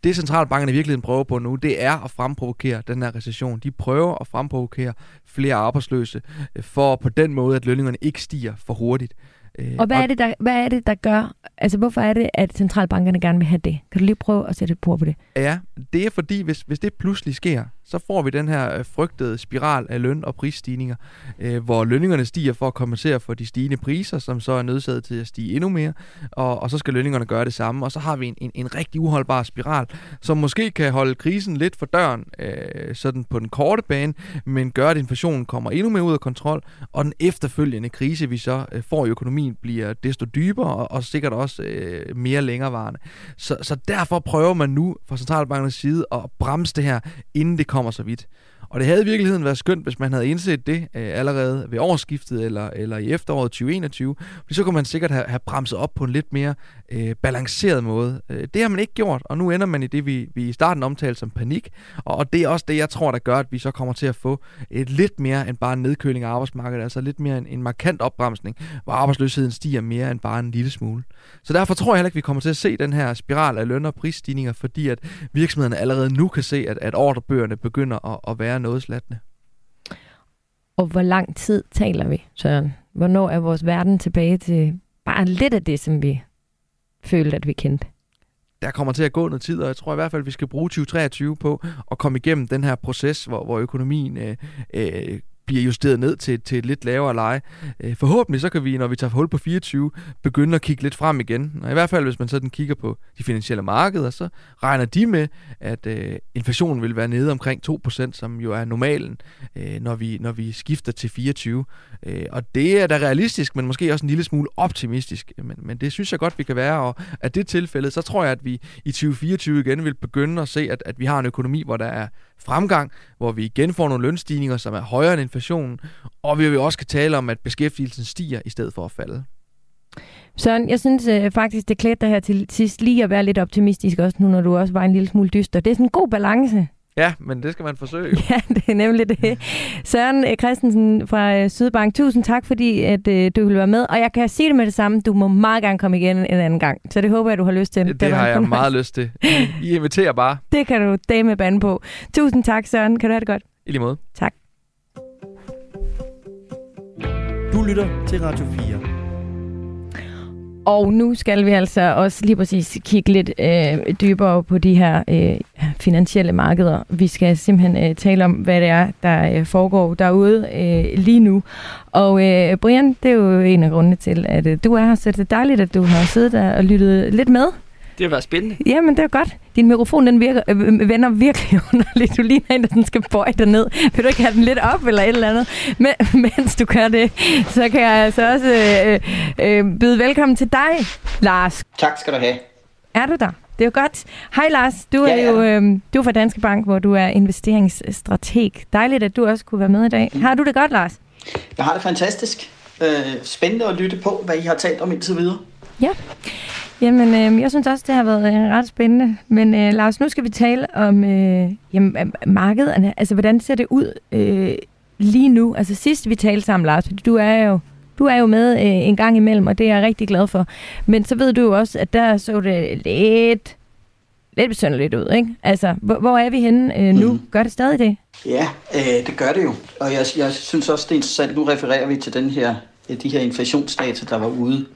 det centralbankerne i virkeligheden prøver på nu, det er at fremprovokere den her recession. De prøver at fremprovokere flere arbejdsløse, øh, for på den måde, at lønningerne ikke stiger for hurtigt. Øh, Og hvad er, det, der, hvad er det, der gør, altså hvorfor er det, at centralbankerne gerne vil have det? Kan du lige prøve at sætte et på det? Ja, det er fordi, hvis, hvis det pludselig sker, så får vi den her øh, frygtede spiral af løn- og prisstigninger, øh, hvor lønningerne stiger for at kompensere for de stigende priser, som så er nødsaget til at stige endnu mere, og, og så skal lønningerne gøre det samme, og så har vi en, en, en rigtig uholdbar spiral, som måske kan holde krisen lidt for døren, øh, sådan på den korte bane, men gør, at inflationen kommer endnu mere ud af kontrol, og den efterfølgende krise, vi så øh, får i økonomien, bliver desto dybere, og, og sikkert også øh, mere længerevarende. Så, så derfor prøver man nu fra centralbankernes side at bremse det her, inden det kommer så vidt. Og det havde i virkeligheden været skønt, hvis man havde indset det øh, allerede ved årsskiftet eller, eller i efteråret 2021. For så kunne man sikkert have, have bremset op på en lidt mere øh, balanceret måde. Øh, det har man ikke gjort, og nu ender man i det, vi, vi i starten omtalte som panik. Og, og det er også det, jeg tror, der gør, at vi så kommer til at få et lidt mere end bare en nedkøling af arbejdsmarkedet, altså lidt mere en, en markant opbremsning, hvor arbejdsløsheden stiger mere end bare en lille smule. Så derfor tror jeg heller ikke, vi kommer til at se den her spiral af løn- og prisstigninger, fordi at virksomhederne allerede nu kan se, at, at ordrebøgerne begynder at, at være noget slattende. Og hvor lang tid taler vi, Søren? Hvornår er vores verden tilbage til bare lidt af det, som vi følte, at vi kendte? der kommer til at gå noget tid, og jeg tror i hvert fald, at vi skal bruge 2023 på at komme igennem den her proces, hvor, hvor økonomien øh, øh, bliver justeret ned til, til et lidt lavere leje. Øh, forhåbentlig så kan vi, når vi tager hul på 24, begynde at kigge lidt frem igen. Og i hvert fald, hvis man sådan kigger på de finansielle markeder, så regner de med, at øh, inflationen vil være nede omkring 2%, som jo er normalen, øh, når, vi, når vi skifter til 24. Øh, og det er da realistisk, men måske også en lille smule optimistisk. Men, men det synes jeg godt, vi kan være. Og at det tilfælde, så tror jeg, at vi i 2024 igen vil begynde at se, at, at vi har en økonomi, hvor der er fremgang, hvor vi igen får nogle lønstigninger, som er højere end inflationen, og vi vil også kan tale om, at beskæftigelsen stiger i stedet for at falde. Søren, jeg synes øh, faktisk, det klædte dig her til sidst lige at være lidt optimistisk også nu, når du også var en lille smule dyster. Det er sådan en god balance. Ja, men det skal man forsøge. *laughs* Ja, det er nemlig det. Søren øh, Christensen fra øh, Sydbank, tusind tak, fordi at, øh, du vil være med. Og jeg kan sige det med det samme, du må meget gerne komme igen en anden gang. Så det håber jeg, du har lyst til. Det, det har jeg meget lyst til. I inviterer bare. *laughs* Det kan du dame bande på. Tusind tak, Søren. Kan du have det godt? I lige måde. Tak. Du lytter til Radio 4. Og nu skal vi altså også lige præcis kigge lidt øh, dybere på de her øh, finansielle markeder. Vi skal simpelthen øh, tale om, hvad det er, der øh, foregår derude øh, lige nu. Og øh, Brian, det er jo en af grundene til, at øh, du er her, så det er dejligt, at du har siddet der og lyttet lidt med. Det har været spændende. Jamen, det er godt. Din mikrofon, den virker, øh, vender virkelig *laughs* underligt. Du ligner en, der den skal bøje dig ned. Vil du ikke have den lidt op eller et eller andet? Men, *laughs* mens du gør det, så kan jeg altså også øh, øh, byde velkommen til dig, Lars. Tak skal du have. Er du der? Det er jo godt. Hej Lars, du Ja, er ja. jo øh, du er fra Danske Bank, hvor du er investeringsstrateg. Dejligt, at du også kunne være med i dag. Har du det godt, Lars? Jeg har det fantastisk. Øh, spændende at lytte på, hvad I har talt om indtil videre. Ja. Jamen, øh, jeg synes også, det har været øh, ret spændende. Men øh, Lars, nu skal vi tale om øh, jamen, øh, markederne. Altså, hvordan ser det ud øh, lige nu? Altså, sidst vi talte sammen, Lars, fordi du er jo du er jo med øh, en gang imellem, og det er jeg rigtig glad for. Men så ved du jo også, at der så det lidt, lidt besynderligt ud, ikke? Altså, hvor, hvor er vi henne øh, nu? Mhm. Gør det stadig det? Ja, øh, det gør det jo. Og jeg, jeg synes også, det er interessant. Nu refererer vi til den her, øh, de her inflationsdata, der var ude.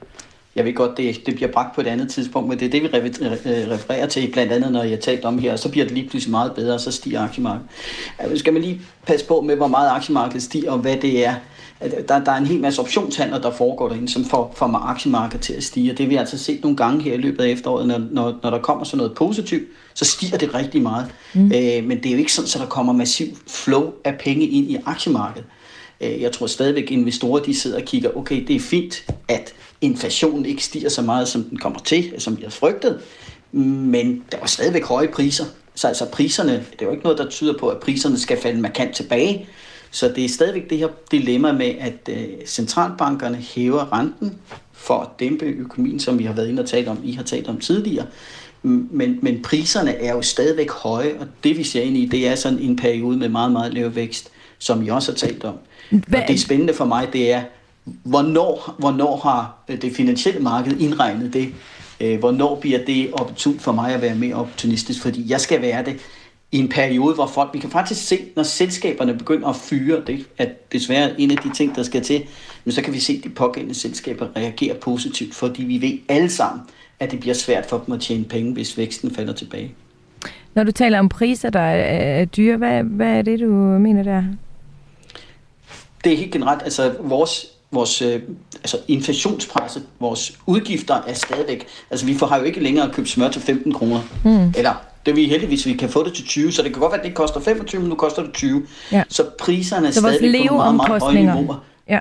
Jeg ved godt, det, det bliver bragt på et andet tidspunkt, men det er det, vi re- re- refererer til, blandt andet når jeg talt om her, og så bliver det lige pludselig meget bedre, og så stiger aktiemarkedet. Altså, skal man lige passe på med, hvor meget aktiemarkedet stiger, og hvad det er. At Der, der er en hel masse optionshandler, der foregår derinde, som får, får aktiemarkedet til at stige, og det har vi altså set nogle gange her i løbet af efteråret, når, når, når der kommer sådan noget positivt, så stiger det rigtig meget. Mm. Øh, men det er jo ikke sådan, at der kommer massiv flow af penge ind i aktiemarkedet. Øh, Jeg tror stadigvæk, investorer de sidder og kigger, okay, det er fint, at inflationen ikke stiger så meget, som den kommer til, som vi har frygtet, men der var stadigvæk høje priser. Så altså priserne, det er jo ikke noget, der tyder på, at priserne skal falde markant tilbage. Så det er stadigvæk det her dilemma med, at øh, centralbankerne hæver renten for at dæmpe økonomien, som vi har været inde og talt om, I har talt om tidligere. Men, men priserne er jo stadigvæk høje, og det vi ser ind i, det er sådan en periode med meget, meget lav vækst, som I også har talt om. Hvad- Og det spændende for mig, det er, hvornår, hvornår har øh, det finansielle marked indregnet det? Øh, Hvornår bliver det opportunt for mig at være mere opportunistisk? Fordi jeg skal være det i en periode, hvor folk, vi kan faktisk se, når selskaberne begynder at fyre, det er desværre en af de ting, der skal til, men så kan vi se, at de pågældende selskaber reagerer positivt, fordi vi ved alle sammen, at det bliver svært for dem at tjene penge, hvis væksten falder tilbage. Når du taler om priser, der er, er dyre, hvad, hvad er det, du mener der? Det er helt generelt, altså vores, vores øh, altså inflationspresset, vores udgifter er stadigvæk, altså vi får har jo ikke længere købt smør til 15 kroner, mm. eller det er vi heldigvis, vi kan få det til 20, så det kan godt være, at det ikke koster 25, men nu koster det 20. Ja. Så priserne er Så stadigvæk på meget, meget høje niveauer. Ja.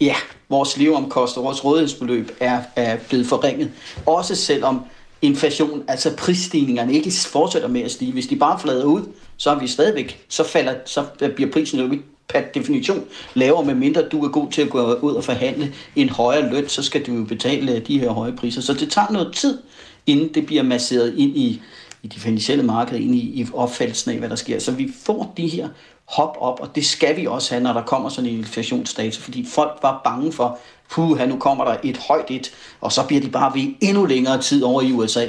Ja, vores leveomkoster, vores rådighedsbeløb er, er blevet forringet. Også selvom inflation, altså prisstigningerne, ikke fortsætter med at stige. Hvis de bare flader ud, så er vi stadigvæk, så, falder, så bliver prisen jo ikke per definition lavere, medmindre du er god til at gå ud og forhandle en højere løn, så skal du jo betale øh, de her høje priser. Så det tager noget tid, inden det bliver masseret ind i, i de finansielle markeder, ind i, i opfattelsen af, hvad der sker. Så vi får de her hop op, og det skal vi også have, når der kommer sådan en inflationsdata, fordi folk var bange for, puh, nu kommer der et højt et, og så bliver de bare ved endnu længere tid over i USA.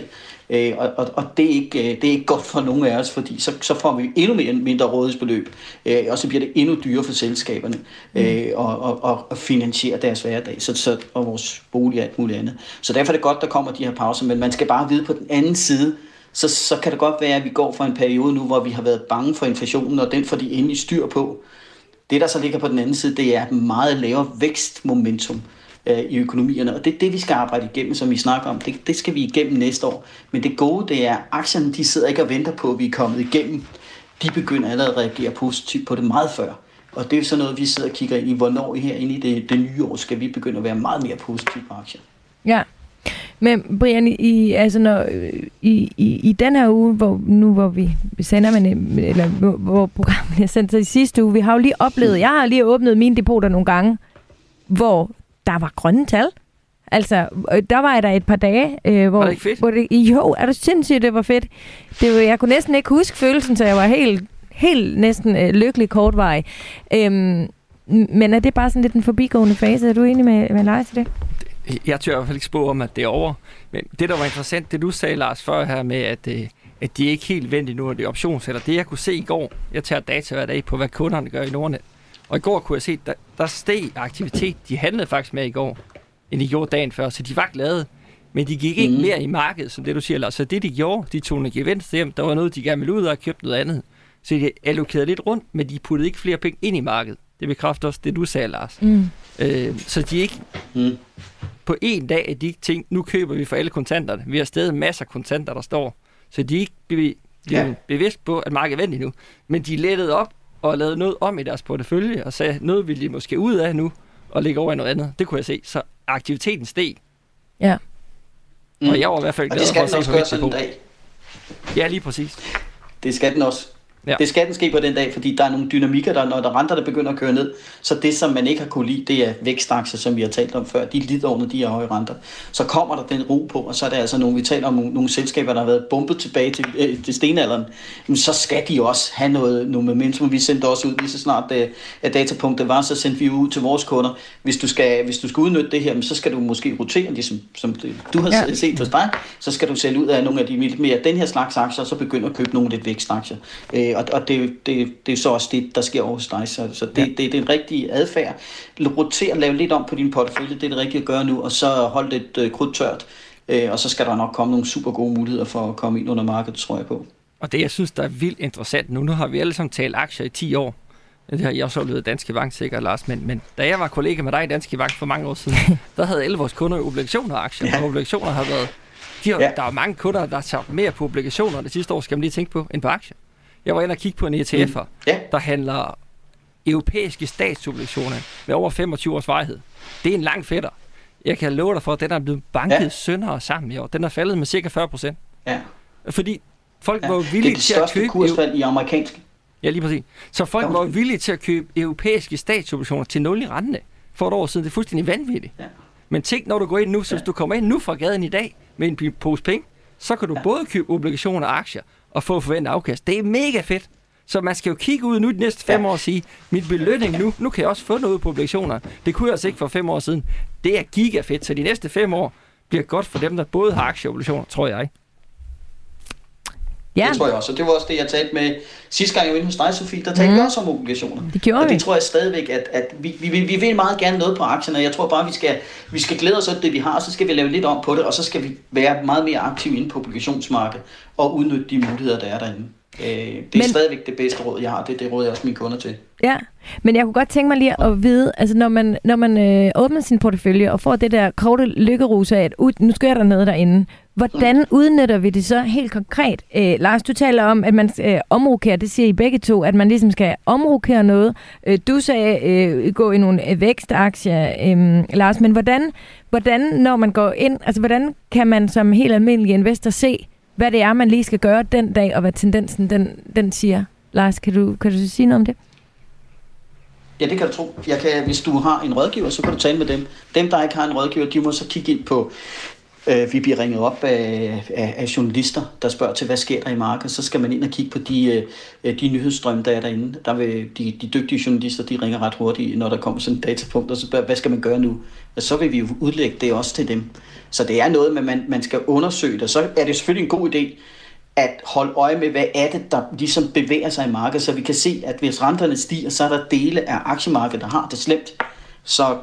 Øh, og, og, det, er ikke, øh, det er ikke godt for nogen af os, fordi så, så får vi endnu mere, mindre rådighedsbeløb, øh, og så bliver det endnu dyrere for selskaberne øh, mm. og, og, og, og finansiere deres hverdag så, så, og vores bolig og alt muligt andet. Så derfor er det godt, der kommer de her pauser, men man skal bare vide på den anden side, så, så kan det godt være, at vi går fra en periode nu, hvor vi har været bange for inflationen, og den får de endelig styr på. Det, der så ligger på den anden side, det er et meget lavere vækstmomentum øh, i økonomierne, og det er det, vi skal arbejde igennem, som vi snakker om. Det, det skal vi igennem næste år. Men det gode, det er, at aktierne de sidder ikke og venter på, at vi er kommet igennem. De begynder allerede at reagere positivt på det meget før. Og det er jo sådan noget, vi sidder og kigger ind i, hvornår her inde i det, det nye år skal vi begynde at være meget mere positive på aktier. Ja, men Brian, i, altså når, i, i, i den her uge, hvor, nu hvor vi sender, men, eller hvor, hvor programmet er sendt til sidste uge, vi har jo lige oplevet, jeg har lige åbnet mine depoter nogle gange, hvor der var grønne tal. Altså, øh, der var der et par dage, øh, hvor... Var det ikke fedt? Hvor det, jo, er du sindssygt, det var fedt. Det var, jeg kunne næsten ikke huske følelsen, så jeg var helt, helt næsten øh, lykkelig kortvej. Øhm, men er det bare sådan lidt en forbigående fase? Er du enig med, med Lars i det? Jeg tør i hvert fald ikke spå om, at det er over. Men det, der var interessant, det du sagde, Lars, før her med, at, øh, at de er ikke helt vendt nu, at det er optionsceller. Det, jeg kunne se i går, jeg tager data hver dag på, hvad kunderne gør i Nordnet. Og i går kunne jeg se, der, der steg aktivitet. De handlede faktisk mere i går, end de gjorde dagen før, så de var glade. Men de gik ikke mm. mere i markedet, som det du siger, Lars. Så det, de gjorde, de tog en gevinst hjem. Der var noget, de gerne ville ud og købte noget andet. Så de allokerede lidt rundt, men de puttede ikke flere penge ind i markedet. Det bekræfter også det, du sagde, Lars. Mm. Øh, så de ikke Mm. på en dag af de ting, nu køber vi for alle kontanterne. Vi har stadig masser af kontanter, der står. Så de er ikke bev- Ja. ja. bevidst på, at markedet er vendt nu. Men de lettede op og lavede noget om i deres portefølje, og sagde, noget vil de måske ud af nu, og lægge over i noget andet. Det kunne jeg se. Så aktiviteten steg. Ja. Mm. Og jeg var i hvert fald glad det for skal at mit sådan en dag. Ja, lige præcis. Det skal den også. Ja. Det skal den ske på den dag, fordi der er nogle dynamikker, der, når der renter, der begynder at køre ned. Så det, som man ikke har kunne lide, det er vækstaktier, som vi har talt om før. De lider under de her høje renter. Så kommer der den ro på, og så er det altså nogle, vi taler om nogle, nogle selskaber, der har været bumpet tilbage til, øh, til stenalderen. Men så skal de også have noget, noget momentum. Vi sendte også ud lige så snart, øh, at datapunktet var, så sendte vi ud til vores kunder. Hvis du skal, hvis du skal udnytte det her, så skal du måske rotere, ligesom som du har ja. set hos dig, så skal du sælge ud af nogle af de lidt mere den her slags aktier, og så begynde at købe nogle lidt vækstaktier. Øh, og og det, det, det er så også det, der sker over hos dig. Så, så det, Ja. det, det er den rigtige adfærd. Rotere, lave lidt om på din portefølje, det er det rigtige at gøre nu, og så hold lidt øh, krudt tørt. Øh, og så skal der nok komme nogle super gode muligheder for at komme ind under markedet, tror jeg på. Og det, jeg synes, der er vildt interessant nu, nu har vi alle sammen talt aktier i 10 år. Det har jeg også oplevet Danske Bank sikkert, Lars. Men, men da jeg var kollega med dig i Danske Bank for mange år siden, *laughs* der havde alle vores kunder obligationer og aktier. Ja. Og obligationer har været... De har, Ja. Der er mange kunder, der har taget mere på obligationer det sidste år, skal man lige tænke på, end på aktier. Jeg var inde og kigge på en ETF'er, Ja. der handler europæiske statsobligationer med over 25 års varighed. Det er en lang fætter. Jeg kan love dig for, at den er blevet banket ja. Sønder sammen i år. Den er faldet med cirka 40 procent. Ja. Fordi folk Ja. var jo Det er villige det til at største købe... kursfald i amerikansk. Ja, lige præcis. Så folk var villige til at købe europæiske statsobligationer til 0 i rente for et år siden. Det er fuldstændig vanvittigt. Ja. Men tænk, når du går ind nu, så Ja. hvis du kommer ind nu fra gaden i dag med en pose penge, så kan du. Ja. både købe obligationer og aktier og få forventet afkast. Det er mega fedt. Så man skal jo kigge ud nu de næste fem Ja. år og sige, mit belønning nu, nu kan jeg også få noget på obligationer. Det kunne jeg altså ikke for fem år siden. Det er giga fedt, så de næste fem år bliver godt for dem, der både har aktier og obligationer, tror jeg. Ja, Det tror jeg også. Og det var også det, jeg talte med sidste gang, jeg var inde hos dig, Sofie. Der talte Mhm. mm. vi også om obligationer. det gjorde Og vi. det tror jeg stadigvæk, at, at vi, vi, vi, vi vil meget gerne noget på aktierne. Jeg tror bare, vi skal, vi skal glæde os over det, vi har, og så skal vi lave lidt om på det, og så skal vi være meget mere aktive inde på obligationsmarkedet og udnytte de muligheder, der er derinde. Øh, det er Men- stadigvæk det bedste råd, jeg har. Det er det råd, jeg også mine kunder til. Ja, men jeg kunne godt tænke mig lige at vide, altså når man, når man øh, åbner sin portefølje og får det der korte lykkerus af, at ud, nu skal jeg dernede derinde, hvordan udnytter vi det så helt konkret? Øh, Lars, du taler om, at man øh, omrokere, det siger I begge to, at man ligesom skal omrokere noget. Øh, du sagde øh, gå i nogle øh, vækstaktier, øh, Lars, men hvordan, hvordan, når man går ind, altså hvordan kan man som helt almindelig investor se, hvad det er, man lige skal gøre den dag, og hvad tendensen den, den siger? Lars, kan du, kan du sige noget om det? Ja, det kan du tro. Jeg kan, hvis du har en rådgiver, så kan du tale med dem. Dem, der ikke har en rådgiver, de må så kigge ind på, øh, vi bliver ringet op af, af, af journalister, der spørger til, hvad sker der i markedet. Så skal man ind og kigge på de, øh, de nyhedsstrømme, der er derinde. Der vil, de, de dygtige journalister, de ringer ret hurtigt, når der kommer sådan et datapunkt, og så spørger, hvad skal man gøre nu? Og så vil vi jo udlægge det også til dem. Så det er noget, man, man skal undersøge det. Så er det selvfølgelig en god idé, at holde øje med, hvad er det, der ligesom bevæger sig i markedet, så vi kan se, at hvis renterne stiger, så er der dele af aktiemarkedet, der har det slemt. Så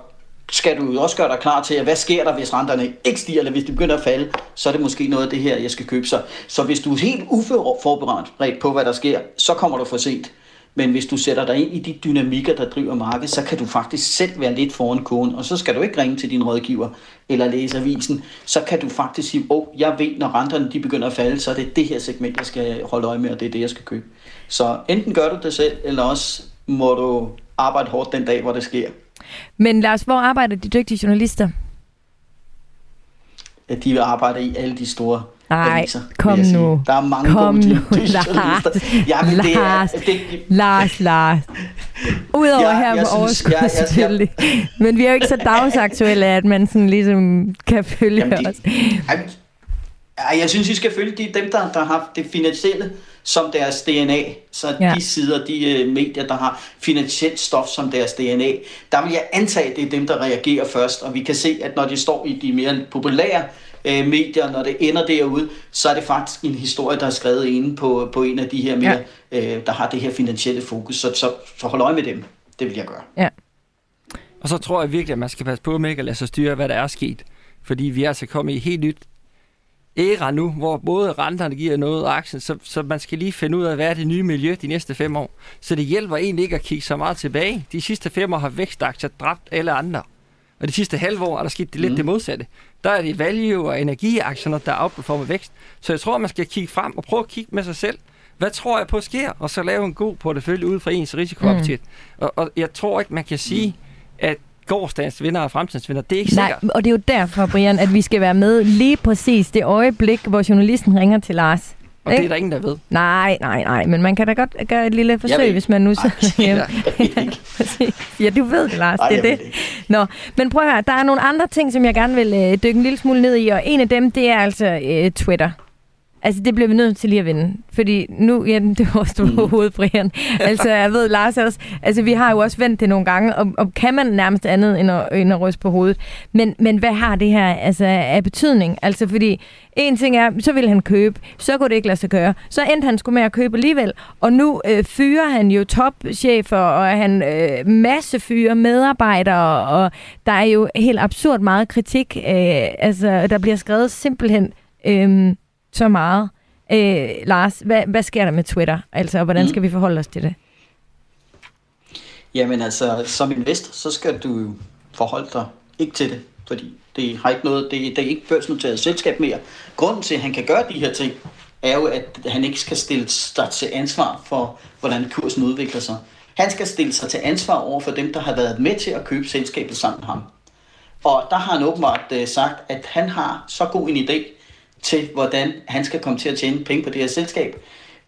skal du jo også gøre dig klar til, at hvad sker der, hvis renterne ikke stiger, eller hvis de begynder at falde, så er det måske noget af det her, jeg skal købe. Så, så hvis du er helt uforberedt på, hvad der sker, så kommer du for sent. Men hvis du sætter dig ind i de dynamikker, der driver markedet, så kan du faktisk selv være lidt foran kogen, og så skal du ikke ringe til din rådgiver eller læse avisen. Så kan du faktisk sige, åh, oh, jeg ved, når renterne de begynder at falde, så er det det her segment, jeg skal holde øje med, og det er det, jeg skal købe. Så enten gør du det selv, eller også må du arbejde hårdt den dag, hvor det sker. Men Lars, hvor arbejder de dygtige journalister? At de arbejder i alle de store Nej, aviser, kom jeg nu. Der er mange Kom gode nu, Lars. journalister. Jamen, det er, det, Lars, Lars. Udover Ja, her jeg på overskud ja, ja, ja. selvfølgelig. Men vi er jo ikke så dagsaktuelle, at man sådan ligesom kan følge Jamen, de- os. Ej, ej, jeg synes, I skal følge de, dem, der, der har det finansielle som deres DNA. Så Ja. ja. de sider, de uh, medier, der har finansielt stof som deres DNA, der vil jeg antage, at det er dem, der reagerer først. Og vi kan se, at når de står i de mere populære uh, medier, når det ender derude, så er det faktisk en historie, der er skrevet inde på, på en af de her mere, ja. uh, der har det her finansielle fokus. Så, så, så hold øje med dem. Det vil jeg gøre. Og så tror jeg virkelig, at man skal passe på med ikke at lade sig styre, hvad der er sket. Fordi vi er altså kommet i et helt nyt æra nu, hvor både renterne giver noget og aktien, så, så man skal lige finde ud af, hvad er det nye miljø de næste fem år. Så det hjælper egentlig ikke at kigge så meget tilbage. De sidste fem år har vækstaktier dræbt alle andre. Og de sidste halve år er der sket det lidt Mm. det modsatte. Der er det value- og energiaktierne, der outperformer vækst. Så jeg tror, man skal kigge frem og prøve at kigge med sig selv. Hvad tror jeg på sker? Og så lave en god portefølje ud fra ens risikoappetit. Mm. Og, og jeg tror ikke, man kan sige, at gårdsdagens vinder og fremtidens vinder. Det er ikke Nej, sikkert. og det er jo derfor, Brian, at vi skal være med lige præcis det øjeblik, hvor journalisten ringer til Lars. Og det er ikke? der ingen, der ved. Nej, nej, nej, men man kan da godt gøre et lille forsøg, hvis man nu sidder hjemme. *laughs* Ja. Ja, du ved det, Lars. Ej, det er det Nå, men prøv at høre, der er nogle andre ting, som jeg gerne vil øh, dykke en lille smule ned i, og en af dem, det er altså øh, Twitter. Altså, det bliver vi nødt til lige at vinde. Fordi nu, ja, *laughs* det var også Mm. på hovedet, Brian. Altså, jeg ved, Lars også, altså, vi har jo også vendt det nogle gange, og, og kan man nærmest andet end at, end at ryste på hovedet. Men, men hvad har det her altså, af betydning? Altså, fordi en ting er, så ville han købe, så kunne det ikke lade sig gøre. Så endte han skulle med at købe alligevel, og nu øh, fyrer han jo topchefer, og han øh, masse fyre medarbejdere, og der er jo helt absurd meget kritik. Øh, altså, der bliver skrevet simpelthen øh, så meget. Øh, Lars, hvad, hvad sker der med Twitter? Altså, og hvordan Mm. skal vi forholde os til det? Jamen altså, som investor, så skal du forholde dig ikke til det, fordi det har ikke noget, det, det er ikke børsnoteret selskab mere. Grunden til, at han kan gøre de her ting, er jo, at han ikke skal stille sig til ansvar for, hvordan kursen udvikler sig. Han skal stille sig til ansvar over for dem, der har været med til at købe selskabet sammen med ham. Og der har han åbenbart øh, sagt, at han har så god en idé til, hvordan han skal komme til at tjene penge på det her selskab.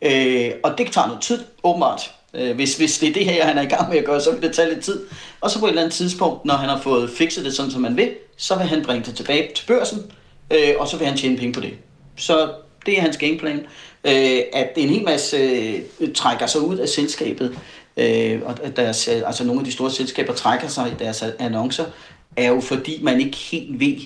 Øh, og det tager noget tid, åbenbart. Øh, hvis, hvis det er det her, han er i gang med at gøre, så vil det tage lidt tid. Og så på et eller andet tidspunkt, når han har fået fikset det sådan, som man vil, så vil han bringe det tilbage til børsen, øh, og så vil han tjene penge på det. Så det er hans gameplan. Øh, at en hel masse øh, trækker sig ud af selskabet, øh, og deres, øh, altså nogle af de store selskaber trækker sig i deres annoncer, er jo fordi man ikke helt ved,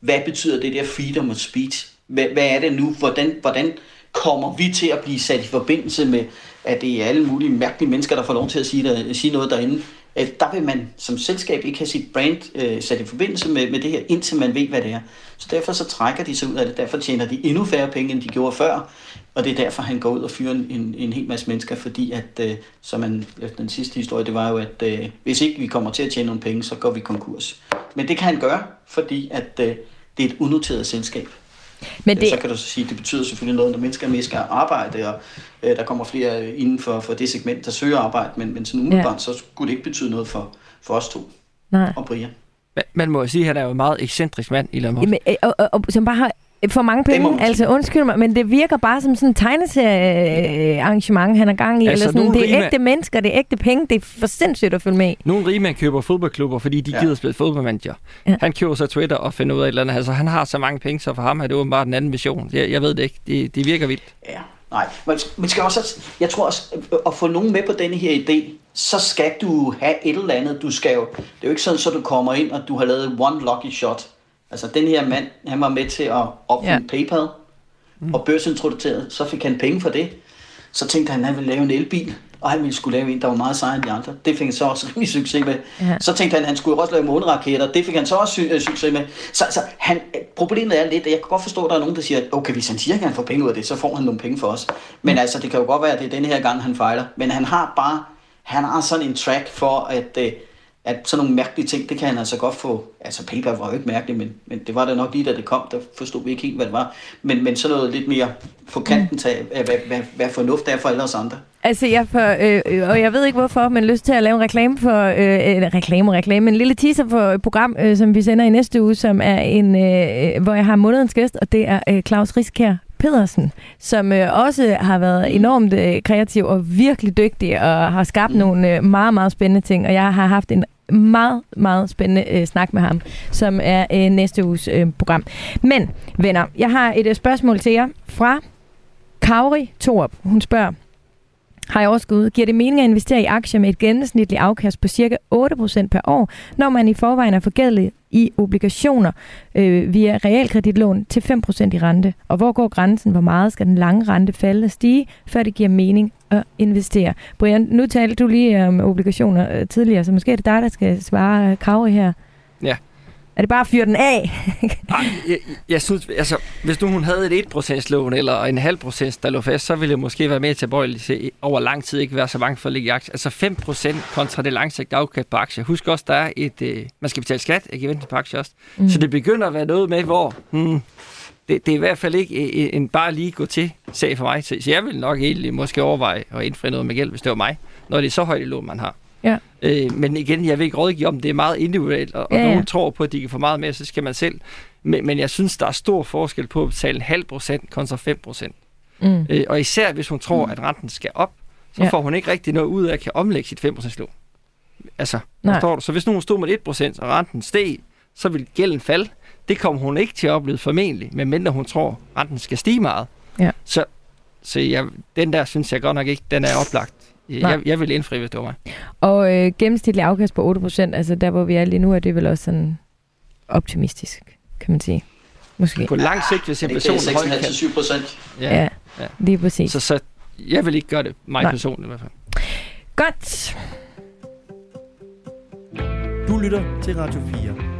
hvad betyder det der freedom of speech? Hvad, hvad er det nu? Hvordan, hvordan kommer vi til at blive sat i forbindelse med, at det er alle mulige mærkelige mennesker, der får lov til at sige, der, sige noget derinde? At der vil man som selskab ikke have sit brand øh, sat i forbindelse med, med det her, indtil man ved, hvad det er. Så derfor så trækker de sig ud af det. Derfor tjener de endnu færre penge, end de gjorde før. Og det er derfor, han går ud og fyrer en, en hel masse mennesker, fordi at, øh, som man, den sidste historie, det var jo, at øh, hvis ikke vi kommer til at tjene nogle penge, så går vi konkurs. Men det kan han gøre, fordi at øh, det er et unoteret selskab. Men det... Så kan du så sige, at det betyder selvfølgelig noget, når mennesker mere skal arbejde, og øh, der kommer flere inden for, for det segment, der søger arbejde, men, men sådan umiddelbart, ja. så skulle det ikke betyde noget for, for os to Nej. og Brian. Man må jo sige, at han er jo en meget ekscentrisk mand, Elon Musk. Jamen, øh, og, og, og, som bare har for mange penge, altså undskyld mig, men det virker bare som sådan en tegneserie-arrangement, han er gang i. Altså, eller sådan. Det er rige ægte mennesker, det er ægte penge, det er for sindssygt at følge med Nogle rige mænd køber fodboldklubber, fordi de ja. gider spille fodboldmanager. Ja. Han køber så Twitter og finder ud af et eller andet. Altså, han har så mange penge, så for ham er det åbenbart en anden mission. Jeg, jeg ved det ikke. Det, det virker vildt. Ja, nej. Men man skal også, jeg tror også, at få nogen med på denne her idé, så skal du have et eller andet. Du skal jo, det er jo ikke sådan, så du kommer ind, og du har lavet one lucky shot Altså den her mand, han var med til at opfinde ja. PayPal mm. og børsintroduceret, så fik han penge for det. Så tænkte han, at han ville lave en elbil, og han ville skulle lave en, der var meget sejere end de andre. Det fik han så også *laughs* rimelig succes med. Ja. Så tænkte han, at han skulle også lave måneraketter. Det fik han så også sy- øh, succes med. Så, så han, problemet er lidt, at jeg kan godt forstå, at der er nogen, der siger, okay, hvis han siger, at han får penge ud af det, så får han nogle penge for os. Men mm. altså, det kan jo godt være, at det er den her gang, han fejler. Men han har bare, han har sådan en track for, at, øh, at sådan nogle mærkelige ting, det kan han altså godt få. Altså PayPal var jo ikke mærkeligt, men, men det var det nok lige, da det kom, der forstod vi ikke helt, hvad det var. Men, men sådan noget lidt mere på kanten til, hvad, hvad, hvad, hvad fornuft er for alle os andre. Altså, jeg får, øh, og jeg ved ikke hvorfor, men lyst til at lave en reklame for, øh, reklame, reklame, en lille teaser for et program, øh, som vi sender i næste uge, som er en, øh, hvor jeg har månedens gæst, og det er øh, Claus Riskær Pedersen, som øh, også har været enormt øh, kreativ og virkelig dygtig og har skabt mm. nogle øh, meget, meget spændende ting. Og jeg har haft en meget, meget spændende øh, snak med ham, som er øh, næste uges øh, program. Men, venner, jeg har et øh, spørgsmål til jer fra Kauri Torup. Hun spørger, har jeg overskud, giver det mening at investere i aktier med et gennemsnitligt afkast på cirka 8% per år, når man i forvejen er forgældet i obligationer øh, via realkreditlån til 5% i rente? Og hvor går grænsen? Hvor meget skal den lange rente falde og stige, før det giver mening at investere? Brian, nu talte du lige om obligationer øh, tidligere, så måske er det dig, der skal svare øh, Kavri her. Ja, er det bare at fyre den af? *laughs* Ej, jeg, jeg synes, altså, hvis nu hun havde et 1% lån eller en halv procent, der lå fast, så ville det måske være mere tilbøjelig til over lang tid ikke være så mange for at ligge i aktier. Altså 5% kontra det langsigtede afkast på aktier. Husk også, der er et, øh, man skal betale skat af gevinsten på aktier også. Mm. Så det begynder at være noget med, hvor hmm, det, det er i hvert fald ikke en bare lige gå til sag for mig. Så jeg vil nok egentlig måske overveje at indfri noget med gæld, hvis det var mig, når det er så højt lån, man har. Ja. Øh, men igen, jeg vil ikke rådgive om, det er meget individuelt, og, ja, ja. og nogen tror på, at de kan få meget mere, så skal man selv. Men, men jeg synes, der er stor forskel på at betale en halv procent kontra 5 procent. Mm. Øh, og især hvis hun tror, mm. at renten skal op, så ja. får hun ikke rigtig noget ud af at kan omlægge sit 5 lån. Altså, forstår du? Så hvis hun stod med 1 procent, og renten steg, så vil gælden falde. Det kommer hun ikke til at opleve formentlig, medmindre hun tror, at renten skal stige meget. Ja. Så, så jeg, den der synes jeg godt nok ikke, den er oplagt. Jeg, jeg vil indfri, hvis det var mig. Og øh, gennemsnitlig afkast på 8%, altså der hvor vi er lige nu, er det vel også sådan optimistisk, kan man sige. Måske. På lang sigt, hvis en person er højt... 6,5-7 procent. Ja, ja, lige præcis. Så, så jeg vil ikke gøre det, mig Nej. personligt i hvert fald. Godt. Du lytter til Radio 4.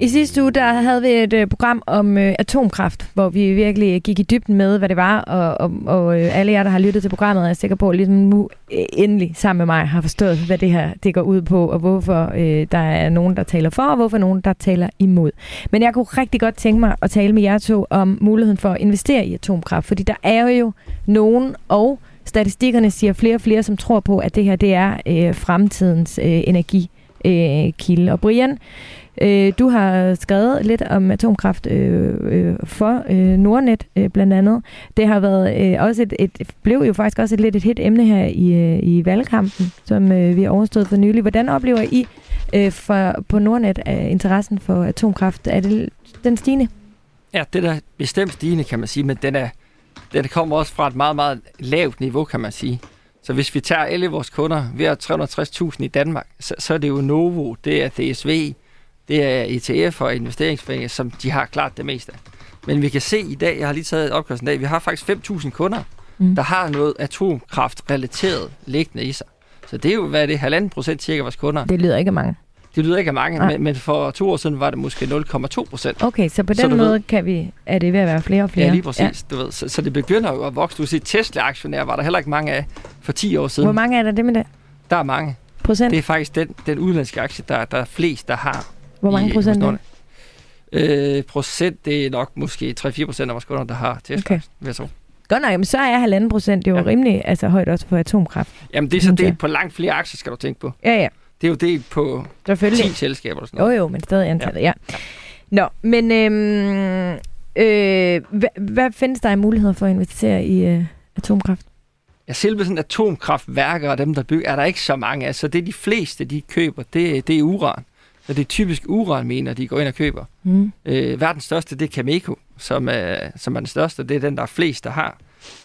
I sidste uge der havde vi et øh, program om øh, atomkraft, hvor vi virkelig gik i dybden med, hvad det var, og, og, og øh, alle jer, der har lyttet til programmet, er sikker på, at ligesom nu øh, endelig sammen med mig har forstået, hvad det her det går ud på, og hvorfor øh, der er nogen, der taler for, og hvorfor nogen, der taler imod. Men jeg kunne rigtig godt tænke mig at tale med jer to om muligheden for at investere i atomkraft, fordi der er jo nogen, og statistikkerne siger flere og flere, som tror på, at det her det er øh, fremtidens øh, energikilde. Og Brian, Øh, du har skrevet lidt om atomkraft øh, øh, for øh, Nordnet øh, blandt andet. Det har været øh, også et, et, blev jo faktisk også et lidt et hit emne her i, øh, i valgkampen, som øh, vi overstået for nylig. Hvordan oplever I øh, for, på Nordnet øh, interessen for atomkraft? Er det den stigende? Ja, det er bestemt stigende, kan man sige, men den, er, den kommer også fra et meget, meget lavt niveau, kan man sige. Så hvis vi tager alle vores kunder, vi har 360.000 i Danmark, så, så er det jo Novo, det er DSV, det er ETF og investeringsforeninger, som de har klart det meste af. Men vi kan se i dag, jeg har lige taget i dag, vi har faktisk 5.000 kunder, mm. der har noget atomkraft relateret liggende i sig. Så Så det er jo, hvad er det, halvanden procent cirka vores kunder. Det lyder ikke mange. Det lyder ikke af mange, Nej. men, men for to år siden var det måske 0,2 procent. Okay, så på Så den du måde ved- kan vi, er det ved at være flere og flere. Ja, lige præcis. Ja. Du ved. Så, så, det begynder jo at vokse. Du siger, Tesla-aktionærer var der heller ikke mange af for 10 år siden. Hvor mange er der det med det? Der er mange. Procent? Det er faktisk den, den udenlandske aktie, der, der er flest, der har. Hvor mange i- procent er det? Øh, procent, det er nok måske 3-4 procent af vores kunder, der har Tesla, Okay. vil jeg tro. Godt nok, men så er halvanden procent jo Ja. rimelig altså, højt også for atomkraft. Jamen, det er så jeg. delt på langt flere aktier, skal du tænke på. Ja, ja, Det er jo delt på 10 selvfølgelig. selskaber og sådan Jo, noget. jo, men stadig antallet, ja. ja. Nå, men øhm, øh, hvad, hvad findes der af muligheder for at investere i øh, atomkraft? Ja, selve sådan atomkraftværker og dem, der bygger, er der ikke så mange af. Så det de fleste, de køber, det, det er uran. Så det er typisk uranminer, de går ind og køber. Mm. Øh, verdens største, det er Cameco, som er, som er den største. Det er den, der er flest, der har.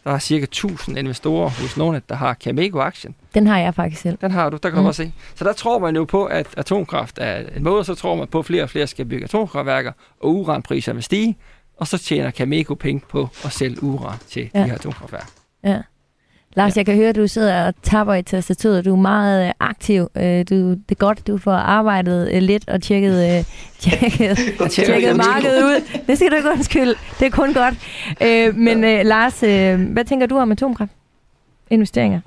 Der er cirka 1000 investorer hos nogle, der har Cameco-aktien. Den har jeg faktisk selv. Den har du, der kan Mm. bare se. Så der tror man jo på, at atomkraft er en måde, så tror man på, at flere og flere skal bygge atomkraftværker, og uranpriser vil stige, og så tjener Cameco penge på at sælge uran til ja. de her atomkraftværker. Ja. Lars, jeg kan høre, at du sidder og tapper i tastaturet. Du er meget øh, aktiv. Øh, du, det er godt, du får arbejdet øh, lidt og tjekket, øh, *laughs* tjekket, tjekket markedet ud. Det skal du ikke undskylde. Det er kun godt. Øh, men øh, Lars, øh, hvad tænker du om atomkraft? Investeringer?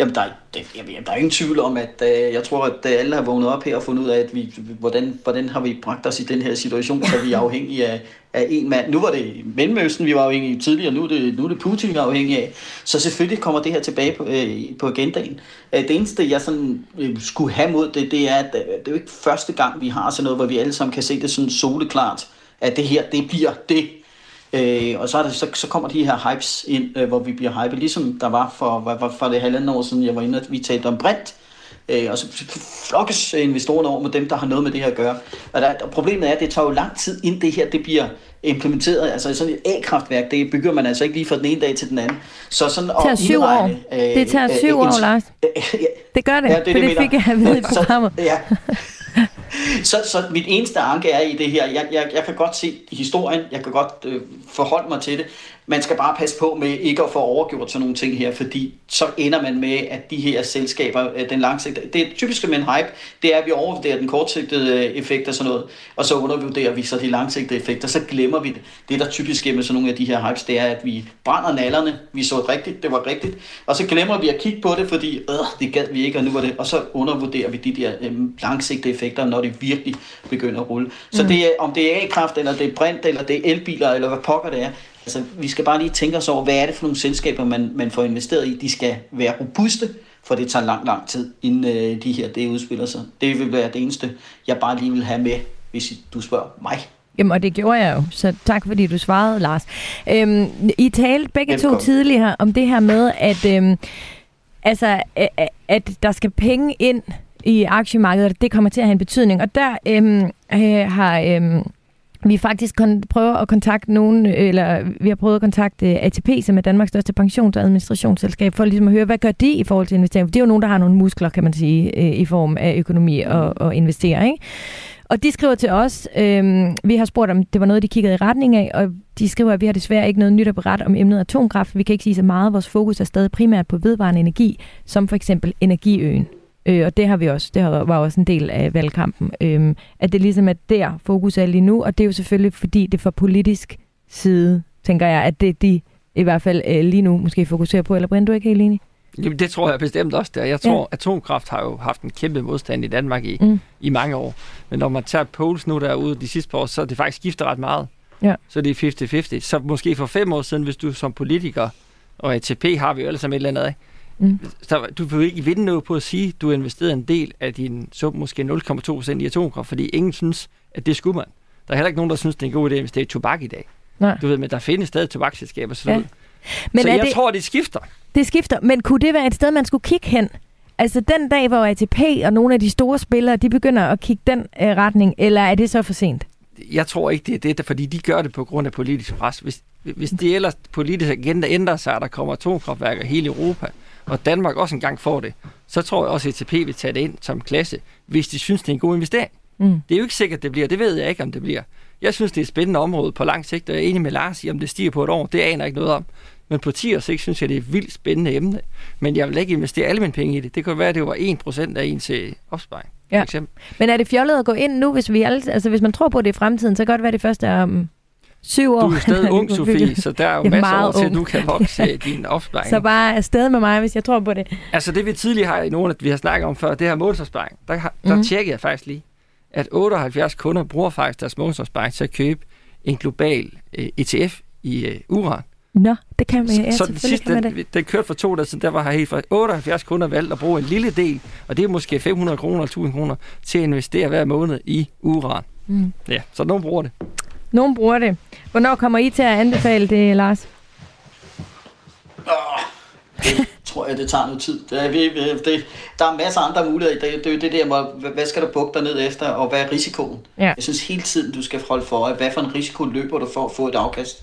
Jamen, der, er- det, jamen, der er ingen tvivl om, at øh, jeg tror, at øh, alle har vågnet op her og fundet ud af, at vi, hvordan, hvordan har vi bragt os i den her situation, så vi er afhængige af, af en mand. Nu var det Mellemøsten, vi var afhængige af tidligere, nu er det, nu er det Putin, vi er afhængige af. Så selvfølgelig kommer det her tilbage på, øh, på agendaen. Øh, det eneste, jeg sådan, øh, skulle have mod det, det er, at øh, det er jo ikke første gang, vi har sådan noget, hvor vi alle sammen kan se det sådan soleklart, at det her, det bliver det. Øh, og så, er det, så, så kommer de her hypes ind, øh, hvor vi bliver hypet, ligesom der var for, var, for det halvanden år siden, jeg var inde, at vi talte om brint. Øh, og så flokkes investorerne over med dem, der har noget med det her at gøre. Og, der, og problemet er, at det tager jo lang tid, inden det her det bliver implementeret. Altså sådan et A-kraftværk, det bygger man altså ikke lige fra den ene dag til den anden. Så sådan Det tager syv år. øh, Det tager øh, syv en- år, Lars. *laughs* Ja, Det gør det, Ja, det det for det, fik jeg at vide i Så- programmet. Ja. *laughs* så, så mit eneste anke er i det her, jeg, jeg, jeg kan godt se historien, jeg kan godt øh, forholde mig til det, man skal bare passe på med ikke at få overgjort sådan nogle ting her, fordi så ender man med, at de her selskaber, øh, den langsigtede, det er typisk med en hype, det er, at vi overvurderer den kortsigtede øh, effekt og sådan noget, og så undervurderer vi så de langsigtede effekter, så glemmer vi det. Det, der typisk sker med sådan nogle af de her hypes, det er, at vi brænder nallerne, vi så det rigtigt, det var rigtigt, og så glemmer vi at kigge på det, fordi øh, det gad vi ikke, og nu var det, og så undervurderer vi de der øh, langsigtede effekter, når det virkelig begynder at rulle. Så det er, om det er A-kraft, eller det er brint, eller det er elbiler, eller hvad pokker det er, altså vi skal bare lige tænke os over, hvad er det for nogle selskaber, man, man får investeret i. De skal være robuste, for det tager lang, lang tid, inden øh, de her det udspiller sig. Det vil være det eneste, jeg bare lige vil have med, hvis du spørger mig. Jamen, og det gjorde jeg jo, så tak fordi du svarede, Lars. Øhm, I talte begge to Velkommen. tidligere om det her med, at, øhm, altså, at, at der skal penge ind i aktiemarkedet, og det kommer til at have en betydning. Og der øhm, øh, har øhm, vi faktisk kon- prøver at kontakte nogen, øh, eller vi har prøvet at kontakte øh, ATP, som er Danmarks største pensions- og administrationsselskab, for ligesom at høre, hvad gør de i forhold til investering? For det er jo nogen, der har nogle muskler, kan man sige, øh, i form af økonomi og, og investering. Og de skriver til os, øh, vi har spurgt, om det var noget, de kiggede i retning af, og de skriver, at vi har desværre ikke noget nyt at berette om emnet atomkraft. Vi kan ikke sige så meget. Vores fokus er stadig primært på vedvarende energi, som for eksempel energiøen. Øh, og det har vi også, det var også en del af valgkampen, øhm, at det ligesom er der, fokus er lige nu, og det er jo selvfølgelig, fordi det fra politisk side, tænker jeg, at det de i hvert fald øh, lige nu måske fokuserer på, eller Brind, du er ikke helt enig? Jamen, det tror jeg bestemt også. Der. Jeg tror, ja. atomkraft har jo haft en kæmpe modstand i Danmark i, mm. i mange år. Men når man tager polls nu derude de sidste par år, så er det faktisk skifter ret meget. Ja. Så det er 50-50. Så måske for fem år siden, hvis du som politiker, og ATP har vi jo alle sammen et eller andet af, Mm. så du vil ikke vinde noget på at sige, at du har investeret en del af din så måske 0,2% i atomkraft, fordi ingen synes, at det skulle man. Der er heller ikke nogen, der synes, det er en god idé at investere i tobak i dag. Nej. Du ved, men der findes stadig tobaksselskaber. Så, Ja. ja. Men så jeg det, tror, det skifter. det skifter, men kunne det være et sted, man skulle kigge hen? Altså den dag, hvor ATP og nogle af de store spillere, de begynder at kigge den øh, retning, eller er det så for sent? jeg tror ikke, det er det, fordi de gør det på grund af politisk pres. Hvis, hvis det ellers politiske agenda ændrer sig, og der kommer atomkraftværker i hele Europa, og Danmark også engang får det, så tror jeg også, at ATP vil tage det ind som klasse, hvis de synes, det er en god investering. Mm. Det er jo ikke sikkert, det bliver. Det ved jeg ikke, om det bliver. Jeg synes, det er et spændende område på lang sigt, og jeg er enig med Lars i, om det stiger på et år. Det aner jeg ikke noget om. Men på 10 års sigt synes jeg, det er et vildt spændende emne. Men jeg vil ikke investere alle mine penge i det. Det kan være, at det var 1% af ens øh, opsparing. Ja. For eksempel. Men er det fjollet at gå ind nu, hvis, vi alle, altså, hvis man tror på at det i fremtiden, så kan det godt være det første er om syv år. Du er jo stadig *laughs* ung, Sofie, så der er jo er masser af år til, at du kan vokse øh, din opsparing. *laughs* Så bare afsted med mig, hvis jeg tror på det. Altså det vi tidligere har i nogle, at vi har snakket om før, det her månedsopsparing, der, der Mhm. tjekkede jeg faktisk lige, at 78 kunder bruger faktisk deres månedsopsparing til at købe en global øh, ETF i øh, uran. Nå, det kan man. Ja, så den sidste, man det. den, den kørte for to dage siden, der var her helt fra 78 kunder valgt at bruge en lille del, og det er måske 500 kroner eller 1000 kroner, til at investere hver måned i uran. Mm. Ja, så nogen bruger det. Nogen bruger det. Hvornår kommer I til at anbefale det, Lars? Det tror jeg, det tager noget tid. Det, det, der er masser af andre muligheder. Det, det er jo det der, hvor, hvad skal du bukke dig ned efter, og hvad er risikoen? Ja. Jeg synes hele tiden, du skal holde for øje, hvad for en risiko løber du for at få et afkast.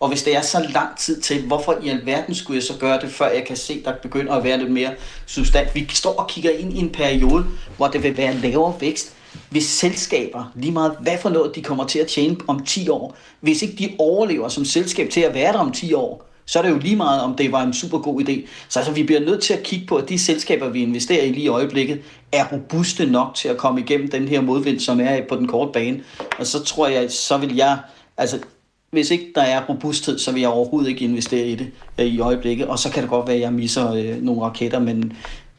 Og hvis det er så lang tid til, hvorfor i alverden skulle jeg så gøre det, før jeg kan se, der begynder at være lidt mere substans. Vi står og kigger ind i en periode, hvor det vil være lavere vækst, hvis selskaber, lige meget hvad for noget de kommer til at tjene om 10 år, hvis ikke de overlever som selskab til at være der om 10 år, så er det jo lige meget, om det var en super god idé. Så altså, vi bliver nødt til at kigge på, at de selskaber, vi investerer i lige i øjeblikket, er robuste nok til at komme igennem den her modvind, som er på den korte bane. Og så tror jeg, så vil jeg, altså hvis ikke der er robusthed, så vil jeg overhovedet ikke investere i det øh, i øjeblikket. Og så kan det godt være, at jeg misser øh, nogle raketter, men,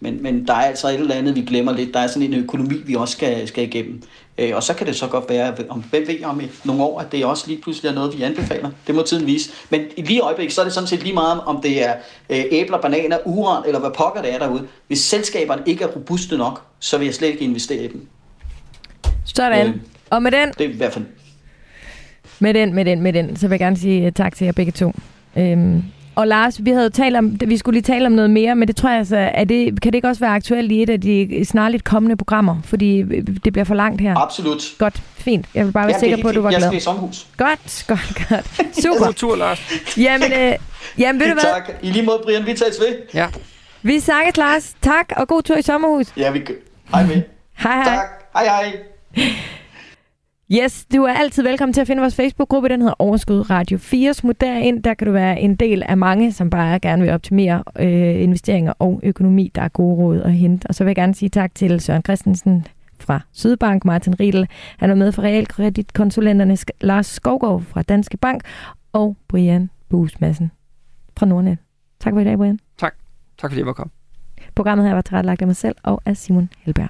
men, men der er altså et eller andet, vi glemmer lidt. Der er sådan en økonomi, vi også skal, skal igennem. Øh, og så kan det så godt være, om, hvem ved om nogle år, at det også lige pludselig er noget, vi anbefaler. Det må tiden vise. Men i lige øjeblik, så er det sådan set lige meget, om det er øh, æbler, bananer, uran eller hvad pokker det er derude. Hvis selskaberne ikke er robuste nok, så vil jeg slet ikke investere i dem. Sådan. Øh. Og med den, Det er i hvert fald med den, med den, med den, så vil jeg gerne sige uh, tak til jer begge to. Øhm, og Lars, vi havde talt om, vi skulle lige tale om noget mere, men det tror jeg altså, er det, kan det ikke også være aktuelt i et af de snarligt kommende programmer? Fordi øh, det bliver for langt her. absolut. Godt, fint. Jeg vil bare være Ja, sikker er på, at du var glad. Jeg skal i sommerhus. Godt, godt, godt. Super. God tur, Lars. Jamen, øh, jamen ved du hvad? Tak. I lige måde, Brian, vi tales ved. Ja. Vi snakkes, Lars. Tak, og god tur i sommerhus. Ja, vi gør. Hej med. Hej, hej. Tak. Hej, hej. Yes, du er altid velkommen til at finde vores Facebook-gruppe. Den hedder Overskud Radio 4. Smut derind. Der kan du være en del af mange, som bare gerne vil optimere øh, investeringer og økonomi. Der er gode råd at hente. Og så vil jeg gerne sige tak til Søren Christensen fra Sydbank, Martin Riedel. Han er med fra realkreditkonsulenterne Lars Skovgaard fra Danske Bank og Brian Buus Madsen fra Nordnet. Tak for i dag, Brian. Tak fordi jeg var kommet. Programmet her var tilrettelagt af mig selv og af Simon Helberg.